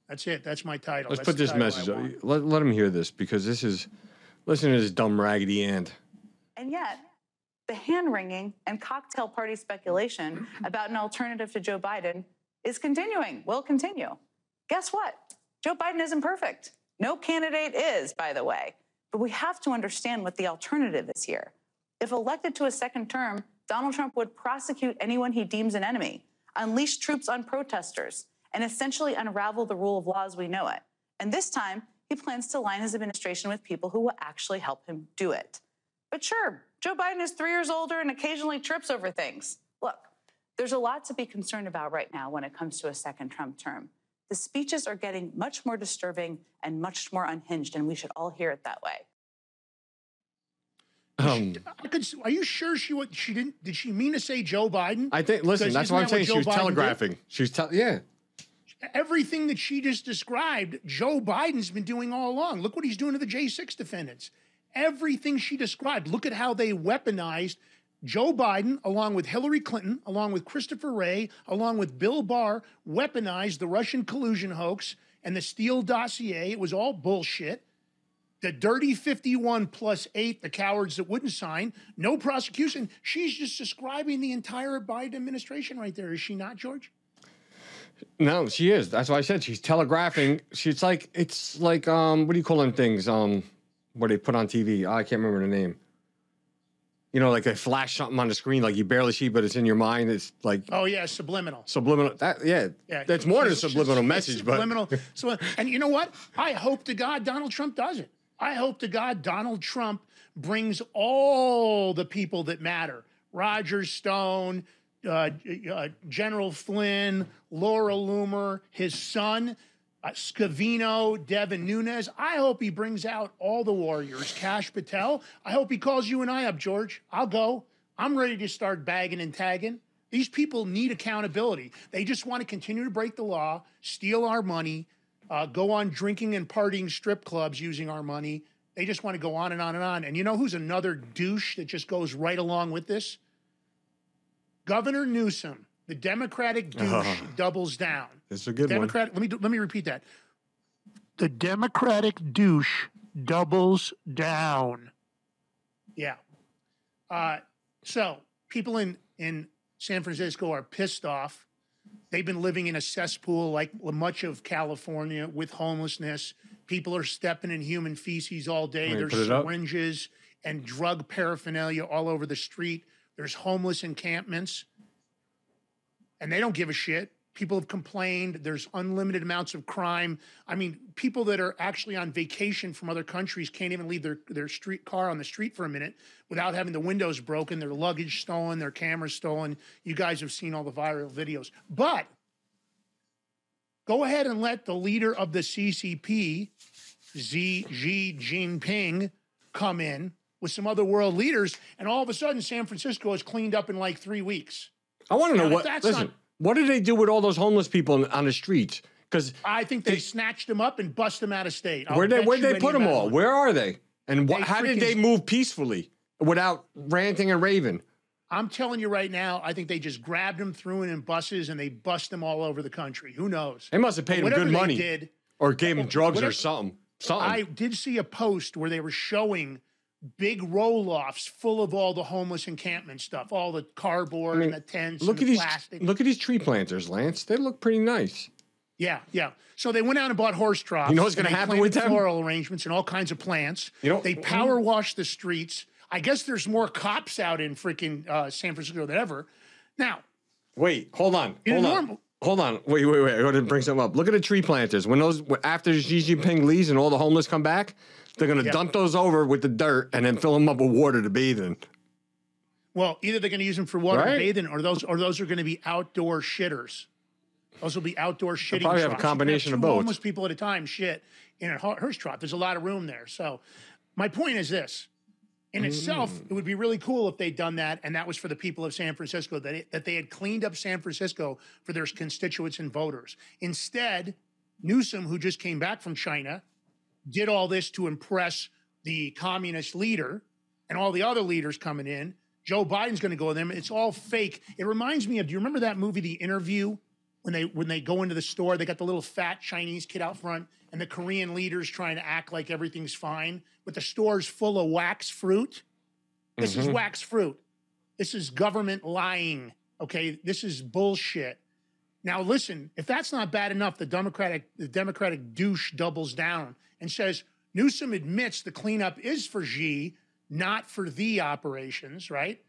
That's it. That's my title. Let's That's put this message. up. Let, let him hear this because this is, listen to this dumb raggedy ant. And yet, the hand wringing and cocktail party speculation about an alternative to Joe Biden is continuing, will continue. Guess what? Joe Biden isn't perfect. No candidate is, by the way. But we have to understand what the alternative is here. If elected to a second term, Donald Trump would prosecute anyone he deems an enemy, unleash troops on protesters, and essentially unravel the rule of law as we know it. And this time, he plans to line his administration with people who will actually help him do it. But sure, Joe Biden is three years older and occasionally trips over things. Look, there's a lot to be concerned about right now when it comes to a second Trump term. The speeches are getting much more disturbing and much more unhinged, and we should all hear it that way. Um, I could, are you sure she what she didn't? Did she mean to say Joe Biden? I think, listen, that's isn't what I'm that saying. She was Biden did? telegraphing. She was, tell yeah. Everything that she just described, Joe Biden's been doing all along. Look what he's doing to the J6 defendants. Everything she described. Look at how they weaponized Joe Biden, along with Hillary Clinton, along with Christopher Wray, along with Bill Barr, weaponized the Russian collusion hoax and the Steele dossier. It was all bullshit. The dirty 51 plus eight, the cowards that wouldn't sign, no prosecution. She's just describing the entire Biden administration right there, is she not, George? No, she is. That's why I said she's telegraphing. She's like it's like um what do you call them things? Um what they put on TV. I can't remember the name. You know, like they flash something on the screen, like you barely see, but it's in your mind. It's like Oh, yeah, subliminal. subliminal. That yeah, Yeah, that's more than a subliminal message, it's but subliminal. So, and you know what? I hope to God Donald Trump does it. I hope to God Donald Trump brings all the people that matter: Roger Stone, uh, uh, General Flynn, Laura Loomer, his son. Uh, Scavino, Devin Nunes. I hope he brings out all the warriors. Kash Patel. I hope he calls you and I up, George. I'll go. I'm ready to start bagging and tagging. These people need accountability. They just want to continue to break the law, steal our money, uh, go on drinking and partying strip clubs using our money. They just want to go on and on and on. And you know who's another douche that just goes right along with this? Governor Newsom, the Democratic douche, Oh. doubles down. It's a good Democratic. Let me let me repeat that. The Democratic douche doubles down. Yeah. Uh, so people in in San Francisco are pissed off. They've been living in a cesspool like much of California with homelessness. People are stepping in human feces all day. There's put up. syringes and drug paraphernalia all over the street. There's homeless encampments and they don't give a shit. People have complained. There's unlimited amounts of crime. I mean, people that are actually on vacation from other countries can't even leave their, their street car on the street for a minute without having the windows broken, their luggage stolen, their cameras stolen. You guys have seen all the viral videos. But go ahead and let the leader of the CCP, Xi, Jinping, come in with some other world leaders, and all of a sudden San Francisco is cleaned up in like three weeks. I want to know what. that's Listen, not- what did they do with all those homeless people on, on the streets? Because I think they, snatched them up and bust them out of state. I'll where they where they put them all? Where are they? And wh- They how did they move peacefully without ranting and raving? I'm telling you right now, I think they just grabbed them, threw them in buses, and they bust them all over the country. Who knows? They must have paid them whatever good they money, Did, or gave them drugs or something. Something. I did see a post where they were showing big roll-offs full of all the homeless encampment stuff, all the cardboard and the tents. look and at the these. plastic. Look at these tree planters, Lance. They look pretty nice. Yeah, yeah. So they went out and bought horse troughs. You know what's gonna happen with them? Floral arrangements and all kinds of plants. You know- they power wash the streets. I guess there's more cops out in freaking uh, San Francisco than ever. Now, Wait, hold on. Hold on. normal- Hold on. Wait, wait, wait. I got to bring something up. Look at the tree planters. When those after Xi Jinping leaves and all the homeless come back, they're gonna Yeah. dump those over with the dirt and then fill them up with water to bathe in. well, either they're going to use them for water Right. bathing, or those, or those are going to be outdoor shitters. Those will be outdoor shitting. probably have a combination of both. Homeless people at a time shit in a hearse trough. There's a lot of room there. So, my point is this: in itself, Mm. it would be really cool if they'd done that, and that was for the people of San Francisco. That it, that they had cleaned up San Francisco for their constituents and voters. Instead, Newsom, who just came back from China, did all this to impress the communist leader and all the other leaders coming in. Joe Biden's going to go with them. It's all fake. It reminds me of. Do you remember that movie, The Interview? When they when they go into the store, they got the little fat Chinese kid out front, and the Korean leaders trying to act like everything's fine, but the store's full of wax fruit. This is Mhm. wax fruit. This is government lying. Okay, this is bullshit. Now listen, if that's not bad enough, the Democratic the Democratic douche doubles down and says Newsom admits the cleanup is for Xi, not for the operations, right?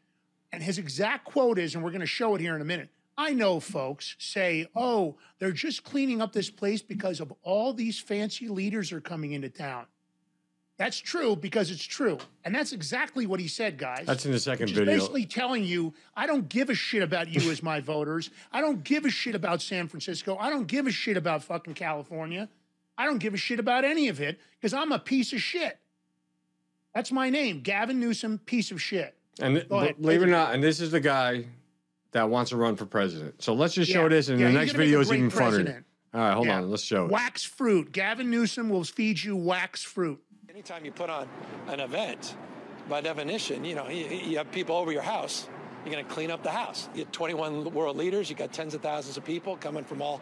And his exact quote is, and we're going to show it here in a minute. I know folks say, oh, they're just cleaning up this place because of all these fancy leaders are coming into town. That's true because it's true. And that's exactly what he said, guys. That's in the second video. basically telling you, I don't give a shit about you as my voters. I don't give a shit about San Francisco. I don't give a shit about fucking California. I don't give a shit about any of it because I'm a piece of shit. That's my name, Gavin Newsom, piece of shit. And th- Go ahead, believe it or not, and this is the guy that wants to run for president. So let's just show Yeah, this, and yeah, the next gonna make a video is even funnier. All right, hold Yeah. on. Let's show it. Wax fruit. Gavin Newsom will feed you wax fruit. Anytime you put on an event, by definition, you know, you, you have people over your house, you're going to clean up the house. You have 21 world leaders, you got tens of thousands of people coming from all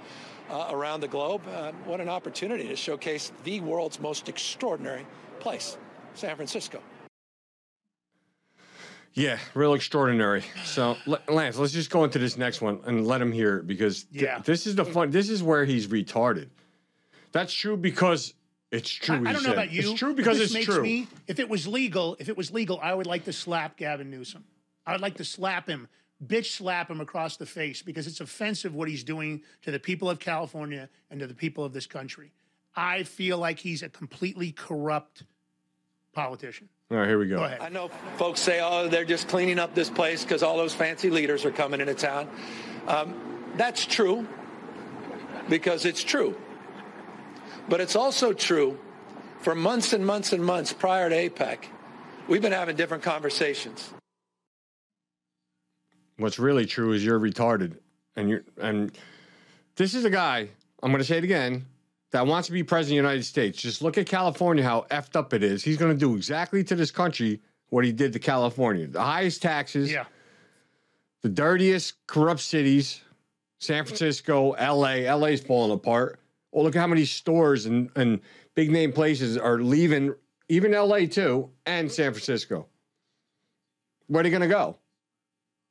uh, around the globe. Uh, what an opportunity to showcase the world's most extraordinary place, San Francisco. Yeah, real extraordinary. So, Lance, let's just go into this next one and let him hear it because th- Yeah. this is the fun. This is where he's retarded. That's true because it's true. I, I don't know about you. It's true because this it's makes true. Me, if it was legal, if it was legal, I would like to slap Gavin Newsom. I would like to slap him, bitch slap him across the face because it's offensive what he's doing to the people of California and to the people of this country. I feel like he's a completely corrupt politician. All right, here we go. Go ahead. I know folks say, oh, they're just cleaning up this place because all those fancy leaders are coming into town. Um, that's true because it's true. But it's also true for months and months and months prior to APEC, we've been having different conversations. What's really true is you're retarded, and you're and this is a guy. I'm going to say it again. That wants to be president of the United States. Just look at California, how effed up it is. He's going to do exactly to this country what he did to California. The highest taxes, Yeah. the dirtiest, corrupt cities, San Francisco, LA. LA's falling apart. Well, look at how many stores and, and big name places are leaving, even LA too, and San Francisco. Where are they going to go?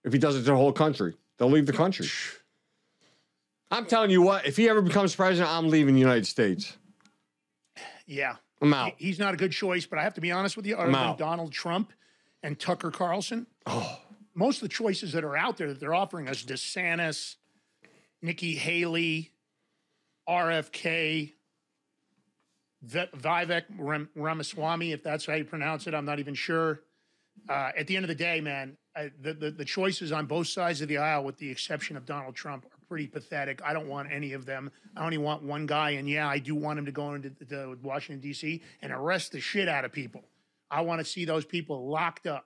If he does it to the whole country, they'll leave the country. I'm telling you what, if he ever becomes president, I'm leaving the United States. Yeah. I'm out. He- He's not a good choice, but I have to be honest with you. Other than. Donald Trump and Tucker Carlson, Oh. most of the choices that are out there that they're offering us DeSantis, Nikki Haley, RFK, V- Vivek Ram- Ramaswamy, if that's how you pronounce it, I'm not even sure. Uh, at the end of the day, man, I, the, the the choices on both sides of the aisle, with the exception of Donald Trump, are pretty pathetic. I don't want any of them. I only want one guy, and yeah, I do want him to go into the, Washington D.C. and arrest the shit out of people. I want to see those people locked up.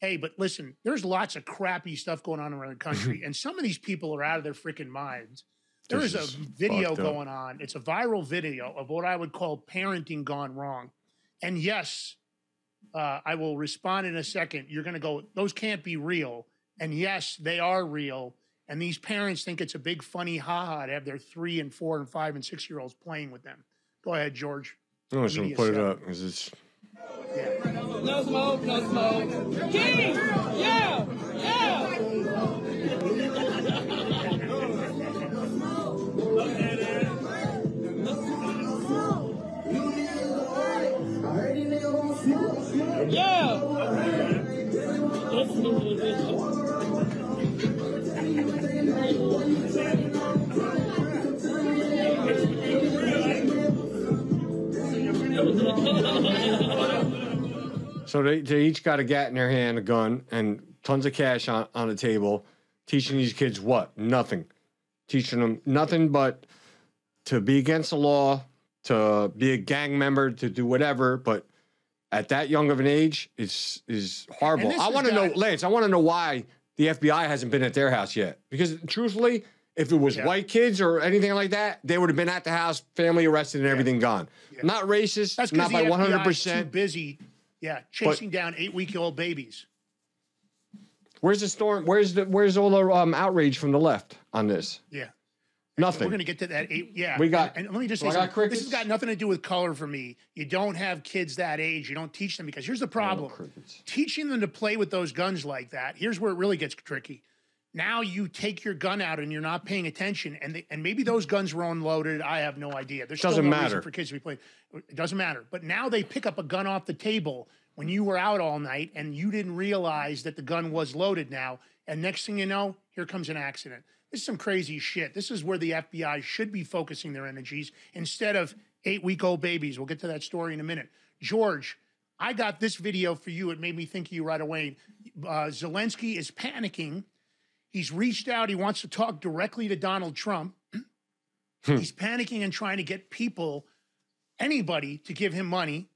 Hey, but listen, there's lots of crappy stuff going on around the mm-hmm. country, and some of these people are out of their freaking minds. There This is a is video going on. It's a viral video of what I would call parenting gone wrong. And yes, uh, I will respond in a second. You're going to go, those can't be real. And yes, they are real. And these parents think it's a big funny ha ha to have their three and four and five and six year olds playing with them. Go ahead, George. I'm just gonna put it set. up. 'cause it's No smoke, no smoke. King! Yeah! So they, they each got a gat in their hand, a gun, and tons of cash on, on the table, teaching these kids what? Nothing. Teaching them nothing but to be against the law, to be a gang member, to do whatever. But at that young of an age, it's is horrible. I want to know, Lance. I want to know why the FBI hasn't been at their house yet. Because truthfully, if it was white kids or anything like that, they would have been at the house, family arrested, and everything gone. Not racist, That's not by one hundred is percent. busy, yeah, chasing down eight week old babies. Where's the storm? Where's the where's all the um, outrage from the left on this? Yeah. Nothing. We're going to get to that. Eight, yeah. We got- And, and let me just say. This has got nothing to do with color for me. You don't have kids that age. You don't teach them because here's the problem. Teaching them to play with those guns like that. Here's where it really gets tricky. Now you take your gun out and you're not paying attention, and they, and maybe those guns were unloaded. I have no idea. There's Doesn't still no reason matter. for kids to be playing. It doesn't matter. But now they pick up a gun off the table when you were out all night and you didn't realize that the gun was loaded now. And next thing you know, here comes an accident. This is some crazy shit. This is where the FBI should be focusing their energies instead of eight week old babies. We'll get to that story in a minute. George, I got this video for you. It made me think of you right away. Uh, Zelensky is panicking. He's reached out. He wants to talk directly to Donald Trump. He's panicking and trying to get people, anybody, to give him money.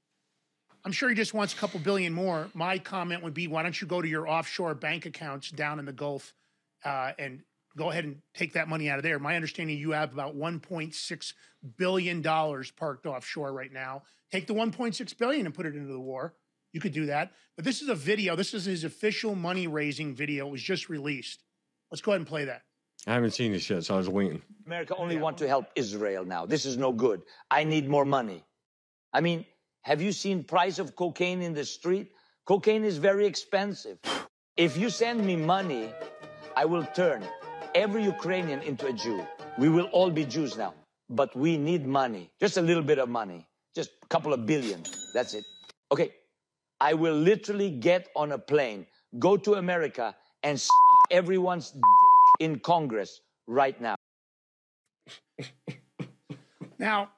I'm sure he just wants a couple billion more. My comment would be, why don't you go to your offshore bank accounts down in the Gulf uh, and go ahead and take that money out of there? My understanding, you have about 1.6 billion dollars parked offshore right now. Take the 1.6 billion and put it into the war. You could do that. But this is a video. This is his official money raising video. It was just released. Let's go ahead and play that. I haven't seen this yet, so I was waiting. America only want to help Israel now. This is no good. I need more money. I mean, have you seen price of cocaine in the street? Cocaine is very expensive. If you send me money, I will turn every Ukrainian into a Jew. We will all be Jews now. But we need money. Just a little bit of money. Just a couple of billion. That's it. Okay. I will literally get on a plane, go to America, and suck everyone's dick in Congress right now. Now,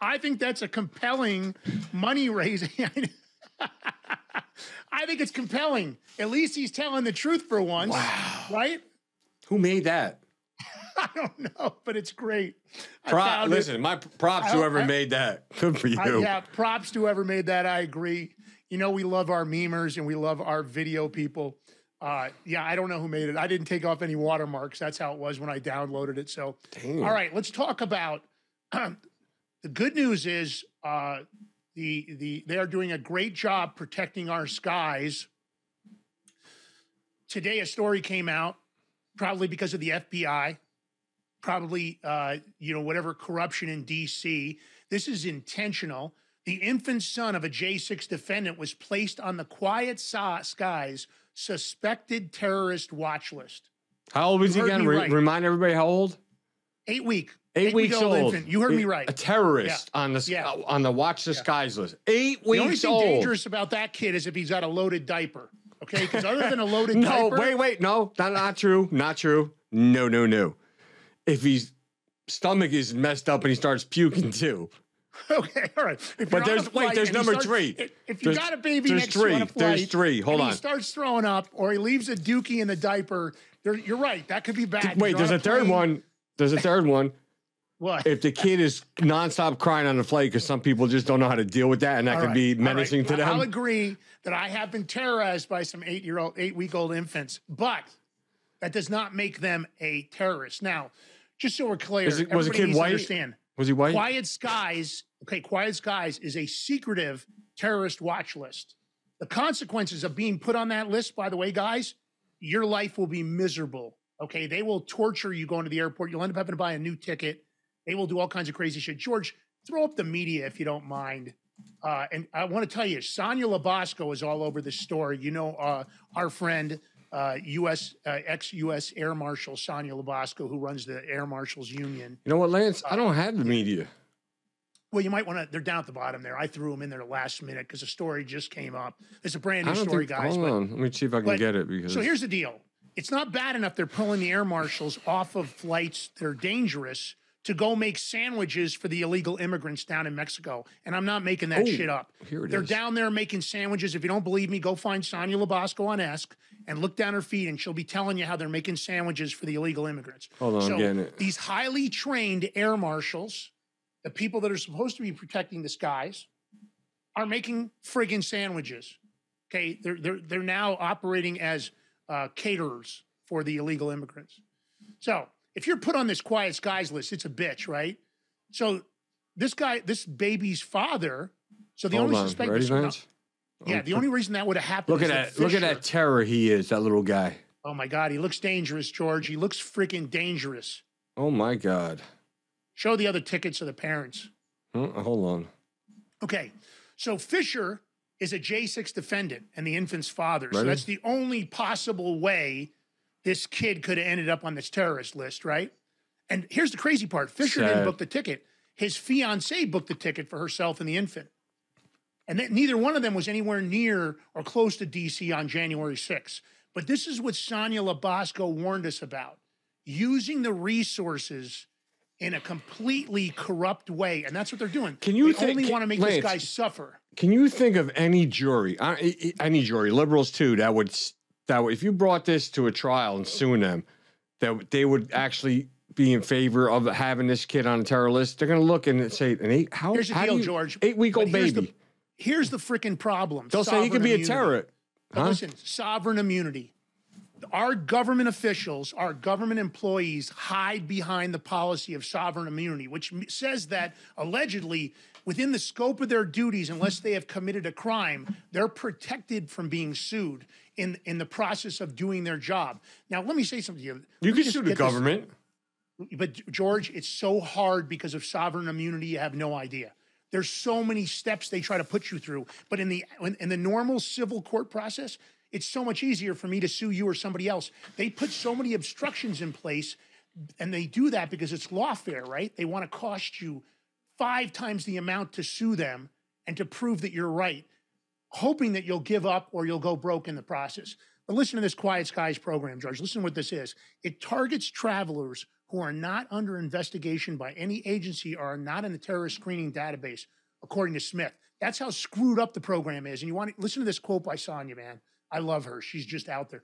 I think that's a compelling money raising. I think it's compelling. At least he's telling the truth for once. Wow. Right? Who made that? I don't know, but it's great. Pro- found it. listen, my props I- whoever I- made that. Good for you. I, yeah, props to whoever made that. I agree. You know, we love our memers and we love our video people. Uh, yeah, I don't know who made it. I didn't take off any watermarks. That's how it was when I downloaded it. So, Damn. all right, let's talk about the good news is uh, the the they are doing a great job protecting our skies. Today, a story came out, probably because of the FBI, probably uh, you know whatever corruption in D.C. This is intentional. The infant son of a J6 defendant was placed on the Quiet Skies suspected terrorist watch list. How old was he You again? Re- right. remind everybody how old? Eight week. Eight, weeks week-old old. infant. You heard me right. A terrorist Yeah. on the Yeah. uh, on the watch the skies list. Eight The only weeks thing old. dangerous about that kid is if he's got a loaded diaper. Okay, because other than a loaded diaper. no, diaper, wait, wait, no, not not true, not true. No, no, no. If his stomach is messed up and he starts puking too. Okay, all right. But there's- wait, there's number starts- three. If, you There's- got a baby there's next to you on a three. There's three. Hold on. he starts throwing up, or he leaves a dookie in the diaper. There, you're right. That could be bad. Wait, there's on a third one. There's a third one. What? If the kid is nonstop crying on the flight because some people just don't know how to deal with that, and that All can right, be all right. menacing to them. I'll agree that I have been terrorized by some eight year old, eight week old infants, but that does not make them a terrorist. Now, just so we're clear, Is it- was the kid white? Understand, Was he white? Quiet Skies, okay, Quiet Skies is a secretive terrorist watch list. The consequences of being put on that list, by the way, guys, your life will be miserable. Okay, they will torture you going to the airport. You'll end up having to buy a new ticket. They will do all kinds of crazy shit. George, throw up the media if you don't mind. Uh, and I want to tell you, Sonya LaBosco is all over this story. You know, uh, our friend, uh, U.S. Uh, ex-U.S. Air Marshal Sonya LaBosco, who runs the Air Marshals Union. You know what, Lance? I don't have the media. Well, you might want to. They're down at the bottom there. I threw them in there last minute because the story just came up. It's a brand new story, think. guys. hold but- on, let me see if I can but- get it because. So here's the deal. It's not bad enough they're pulling the air marshals off of flights that are dangerous to go make sandwiches for the illegal immigrants down in Mexico. And I'm not making that Oh, shit up. here it they're is. down there making sandwiches. If you don't believe me, go find Sonya LaBosco on Ask and look down her feed, and she'll be telling you how they're making sandwiches for the illegal immigrants. Hold on, I'm so getting it. these highly trained air marshals, the people that are supposed to be protecting the skies, are making friggin' sandwiches. Okay, they're they're they're now operating as uh, caterers for the illegal immigrants. So if you're put on this quiet skies list, it's a bitch, right? So this guy, this baby's father. So the Hold only on, suspect. ready, no, yeah, the only reason that would have happened. Look at that! Look at that terror he is. That little guy. Oh my God, he looks dangerous, George. He looks freaking dangerous. Oh my God! Show the other tickets to the parents. Huh? Uh, hold on. Okay, so Fisher is a J6 defendant and the infant's father. So that's the only possible way this kid could have ended up on this terrorist list, right? And here's the crazy part Fisher Sad. didn't book the ticket. His fiancee booked the ticket for herself and the infant. And that neither one of them was anywhere near or close to DC on January 6th. But this is what Sonya LaBosco warned us about using the resources in a completely corrupt way. And that's what they're doing. Can you they think- only want to make Lance, this guy suffer. Can you think of any jury, any jury, liberals too, that would that would, if you brought this to a trial and suing them, that they would actually be in favor of having this kid on a terror list? They're going to look and say, an eight, how, Here's the how deal, you- George. eight week old But here's baby. The, here's the freaking problem. They'll say he could Sovereign be a terrorist. Huh? listen, sovereign immunity. Our government officials, our government employees hide behind the policy of sovereign immunity, which says that allegedly, within the scope of their duties, unless they have committed a crime, they're protected from being sued in, in the process of doing their job. Now, let me say something to you. You Let can sue the get this- government. but George, it's so hard because of sovereign immunity. You have no idea. There's so many steps they try to put you through, but in the in, in the normal civil court process, it's so much easier for me to sue you or somebody else. They put so many obstructions in place, and they do that because it's lawfare, right? They want to cost you five times the amount to sue them and to prove that you're right, hoping that you'll give up or you'll go broke in the process. But listen to this Quiet Skies program, George. Listen to what this is. It targets travelers who are not under investigation by any agency or are not in the terrorist screening database, according to Smith. That's how screwed up the program is. And you want to listen to this quote by Sonya, man. I love her. She's just out there.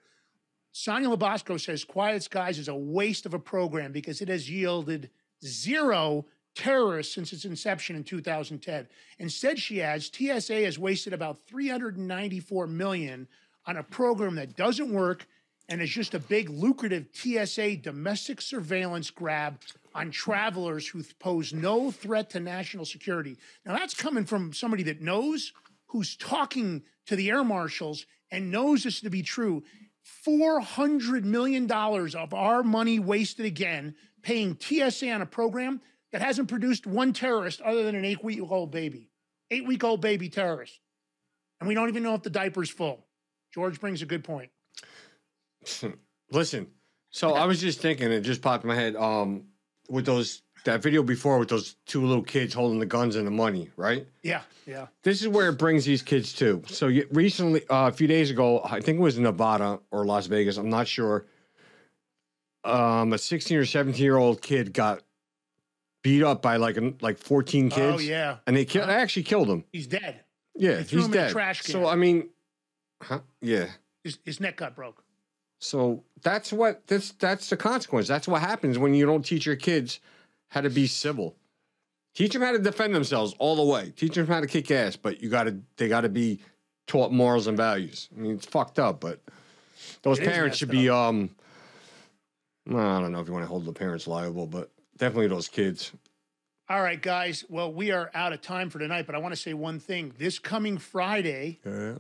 Sonya LaBosco says Quiet Skies is a waste of a program because it has yielded zero terrorists since its inception in 2010. Instead, she adds, TSA has wasted about 394 million on a program that doesn't work and is just a big lucrative TSA domestic surveillance grab on travelers who pose no threat to national security. Now that's coming from somebody that knows who's talking to the air marshals and knows this to be true. $400 million of our money wasted again paying TSA on a program that hasn't produced one terrorist other than an eight week old baby. Eight week old baby terrorist. And we don't even know if the diaper's full. George brings a good point. Listen, so I was just thinking, it just popped in my head. Um, with those that video before with those two little kids holding the guns and the money, right? Yeah, yeah. This is where it brings these kids to. So you, recently, uh, a few days ago, I think it was in Nevada or Las Vegas. I'm not sure. Um, a 16 or 17 year old kid got beat up by like like 14 kids. Oh, yeah. and they killed. They actually killed him. He's dead. Yeah, he's him in a dead. trash can. So I mean, huh? Yeah. His, his neck got broke. So that's what that's that's the consequence. That's what happens when you don't teach your kids how to be civil. Teach them how to defend themselves all the way. Teach them how to kick ass, but you got to they got to be taught morals and values. I mean, it's fucked up, but those It parents should be um. I don't know if you want to hold the parents liable, but definitely those kids. All right, guys. Well, we are out of time for tonight, but I want to say one thing. This coming Friday, Yeah.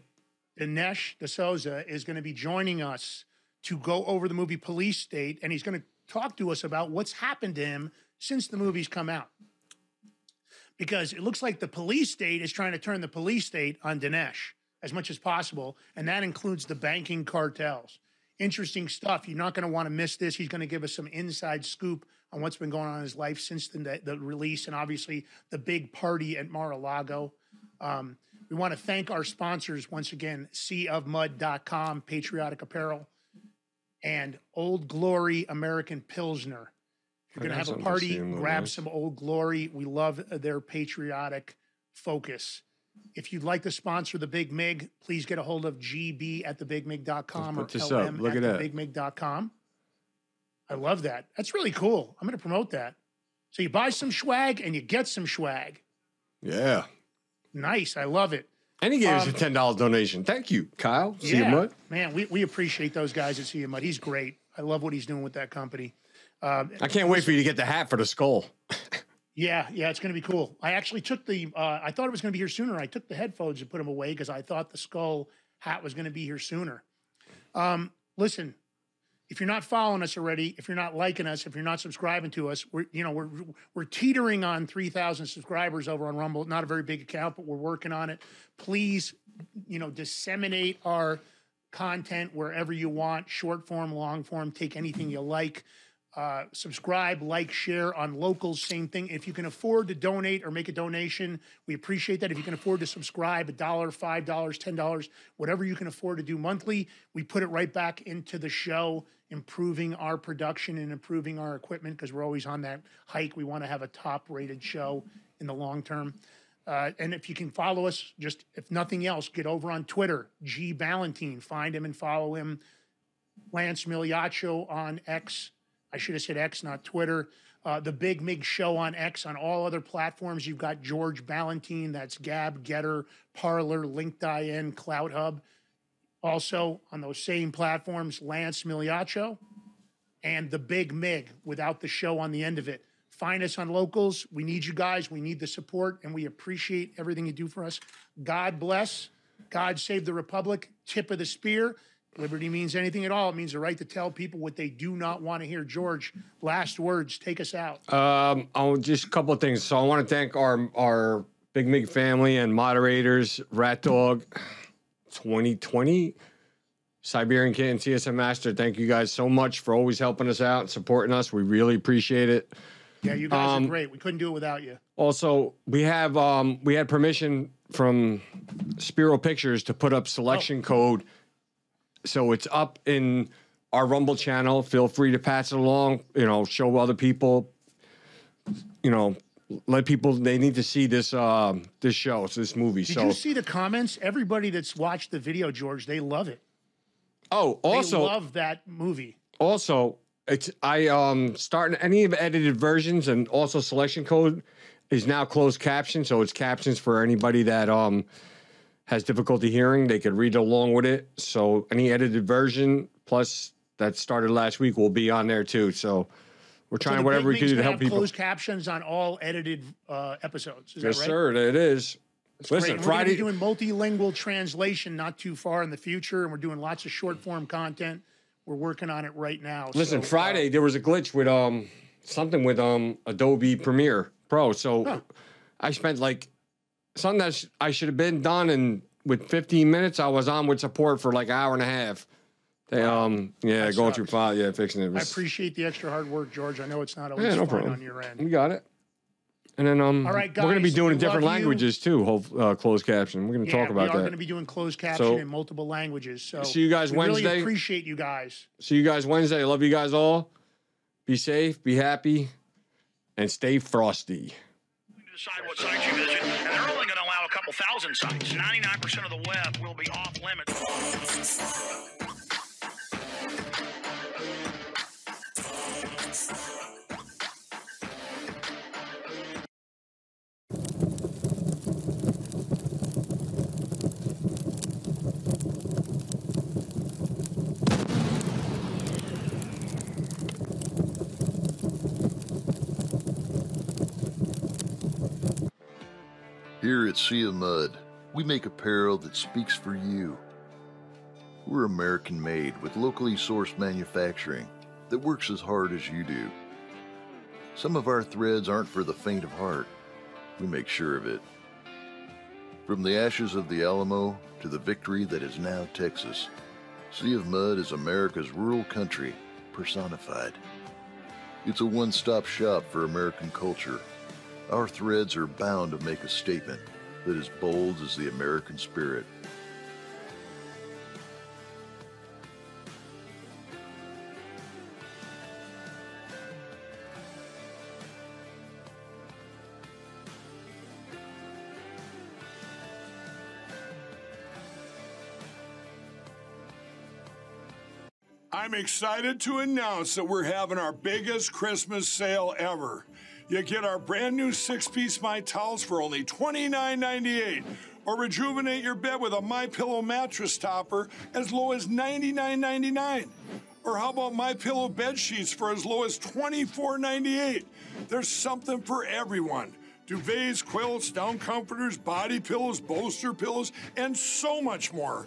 Dinesh D'Souza is going to be joining us to go over the movie Police State, and he's going to talk to us about what's happened to him since the movie's come out. Because it looks like the police state is trying to turn the police state on Dinesh as much as possible, and that includes the banking cartels. Interesting stuff. You're not going to want to miss this. He's going to give us some inside scoop on what's been going on in his life since the, the release, and obviously the big party at Mar-a-Lago. Um, we want to thank our sponsors once again seaofmud.com, Patriotic Apparel, and Old Glory American Pilsner. You're going to have a party, see in the grab some Old Glory. We love their patriotic focus. If you'd like to sponsor the Big Mig, please get a hold of gb at thebigmig.com or Let's put this up. lm Look at at thebigmig.com. I love that. That's really cool. I'm going to promote that. So you buy some swag and you get some swag. Yeah. Nice. I love it. And he gave us Um, a ten dollars donation. Thank you, Kyle. Sea of Mud. man, we, we appreciate those guys at Sea of Mud. He's great. I love what he's doing with that company. Um, I can't wait for you to get the hat for the skull. Yeah, yeah, it's going to be cool. I actually took the. Uh, I thought it was going to be here sooner. I took the headphones and put them away because I thought the skull hat was going to be here sooner. Um, listen, if you're not following us already, if you're not liking us, if you're not subscribing to us, we're you know we're we're teetering on three thousand subscribers over on Rumble. Not a very big account, but we're working on it. Please, you know, disseminate our content wherever you want, short form, long form. Take anything you like. Uh, subscribe, like, share on locals. Same thing. If you can afford to donate or make a donation, we appreciate that. If you can afford to subscribe, a dollar, five dollars, ten dollars, whatever you can afford to do monthly, we put it right back into the show, improving our production and improving our equipment because we're always on that hike. We want to have a top-rated show in the long term. Uh, and if you can follow us, just if nothing else, get over on Twitter, G Balloutine. Find him and follow him. Lance Migliaccio on X. I should have said X, not Twitter. Uh, the Big Mig Show on X on all other platforms. You've got George Balloutine. That's Gab, Gettr, Parler, LinkedIn, CloutHub. Also on those same platforms, Lance Migliaccio and the Big Mig without the show on the end of it. Find us on locals. We need you guys. We need the support, and we appreciate everything you do for us. God bless. God save the Republic. Tip of the spear. Liberty means anything at all. It means the right to tell people what they do not want to hear. George, last words. Take us out. Um, I'll just a couple of things. So I want to thank our our Big Mig family and moderators, Rat Dog, 2020, Siberian and CSM Master. Thank you guys so much for always helping us out and supporting us. We really appreciate it. Yeah, you guys Um, are great. We couldn't do it without you. Also, we have um we had permission from Spiro Pictures to put up selection code. So it's up in our Rumble channel. Feel free to pass it along, you know, show other people, you know, let people they need to see this um this show, it's this movie. Did so you see the comments? Everybody that's watched the video, George, they love it. Oh, also they love that movie. Also, it's I um starting any of edited versions and also selection code is now closed caption, so it's captions for anybody that um has difficulty hearing. They could read along with it. So any edited version plus that started last week will be on there too. So we're trying the whatever we can do to help have people. Closed captions on all edited uh, episodes. Is yes, that right? sir. It is. Great. Listen, And We're Friday. doing multilingual translation not too far in the future, and we're doing lots of short form content. We're working on it right now. Listen, So, uh, Friday there was a glitch with um something with um Adobe Premiere Pro. So I spent like something that sh- I should have been done and with 15 minutes I was on with support for like an hour and a half. They um yeah That going through sucks. file yeah fixing it. I was- appreciate the extra hard work, George. I know it's not always yeah no fun problem. on your end. We got it. And then um All right, we're gonna be guys, doing we in different love you. languages too. Hope uh, closed caption. We're gonna Yeah, talk about we are that. going to be doing closed caption So- in multiple languages. So See you guys we Wednesday. Really appreciate you guys. See you guys Wednesday. I love you guys all. Be safe, be happy, and stay frosty. decide what sites you visit, and they're only couple thousand sites. 99% of the web will be off limits. Here at Sea of Mud, we make apparel that speaks for you. We're American made with locally sourced manufacturing that works as hard as you do. Some of our threads aren't for the faint of heart. We make sure of it. From the ashes of the Alamo to the victory that is now Texas, Sea of Mud is America's rural country personified. It's a one stop shop for American culture. Our threads are bound to make a statement that is bold as the American spirit. I'm excited to announce that we're having our biggest Christmas sale ever. You get our brand new six piece My Towels for only $29.98. Or rejuvenate your bed with a My Pillow mattress topper as low as $99.99. Or how about My Pillow bed sheets for as low as $24.98? There's something for everyone. Duvets, quilts, down comforters, body pillows, bolster pillows, and so much more.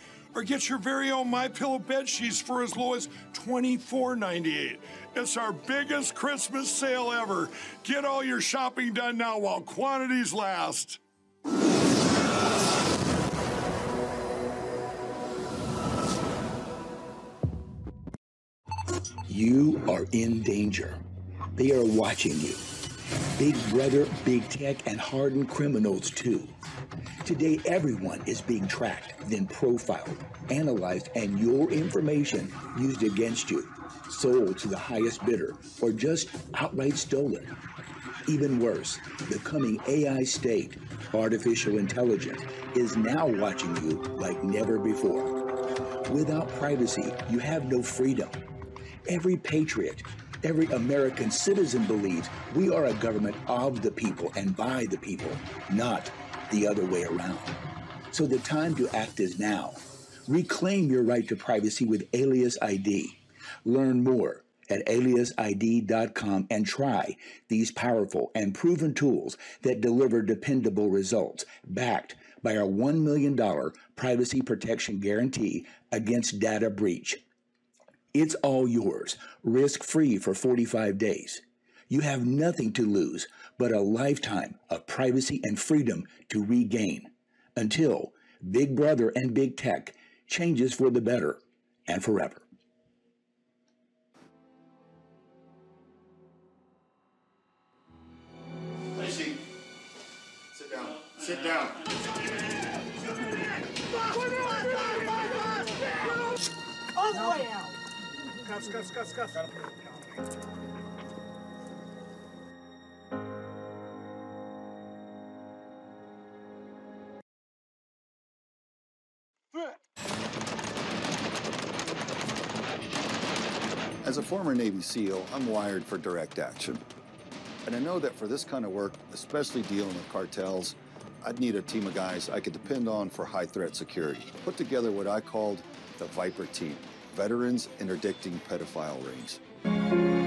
or get your very own My Pillow bed sheets for as low as $24.98. It's our biggest Christmas sale ever. Get all your shopping done now while quantities last. You are in danger. They are watching you. Big Brother, Big Tech, and hardened criminals, too. Today, everyone is being tracked, then profiled, analyzed, and your information used against you, sold to the highest bidder, or just outright stolen. Even worse, the coming AI state, artificial intelligence, is now watching you like never before. Without privacy, you have no freedom. Every patriot, every American citizen believes we are a government of the people and by the people, not the other way around. So the time to act is now. Reclaim your right to privacy with Alias ID. Learn more at aliasid.com and try these powerful and proven tools that deliver dependable results, backed by our $1 million privacy protection guarantee against data breach. It's all yours, risk free for 45 days. You have nothing to lose but a lifetime of privacy and freedom to regain until Big Brother and Big Tech changes for the better and forever. Lacey, sit down. Sit down. All the As a former Navy SEAL, I'm wired for direct action. And I know that for this kind of work, especially dealing with cartels, I'd need a team of guys I could depend on for high threat security. Put together what I called the Viper Team Veterans Interdicting Pedophile Rings.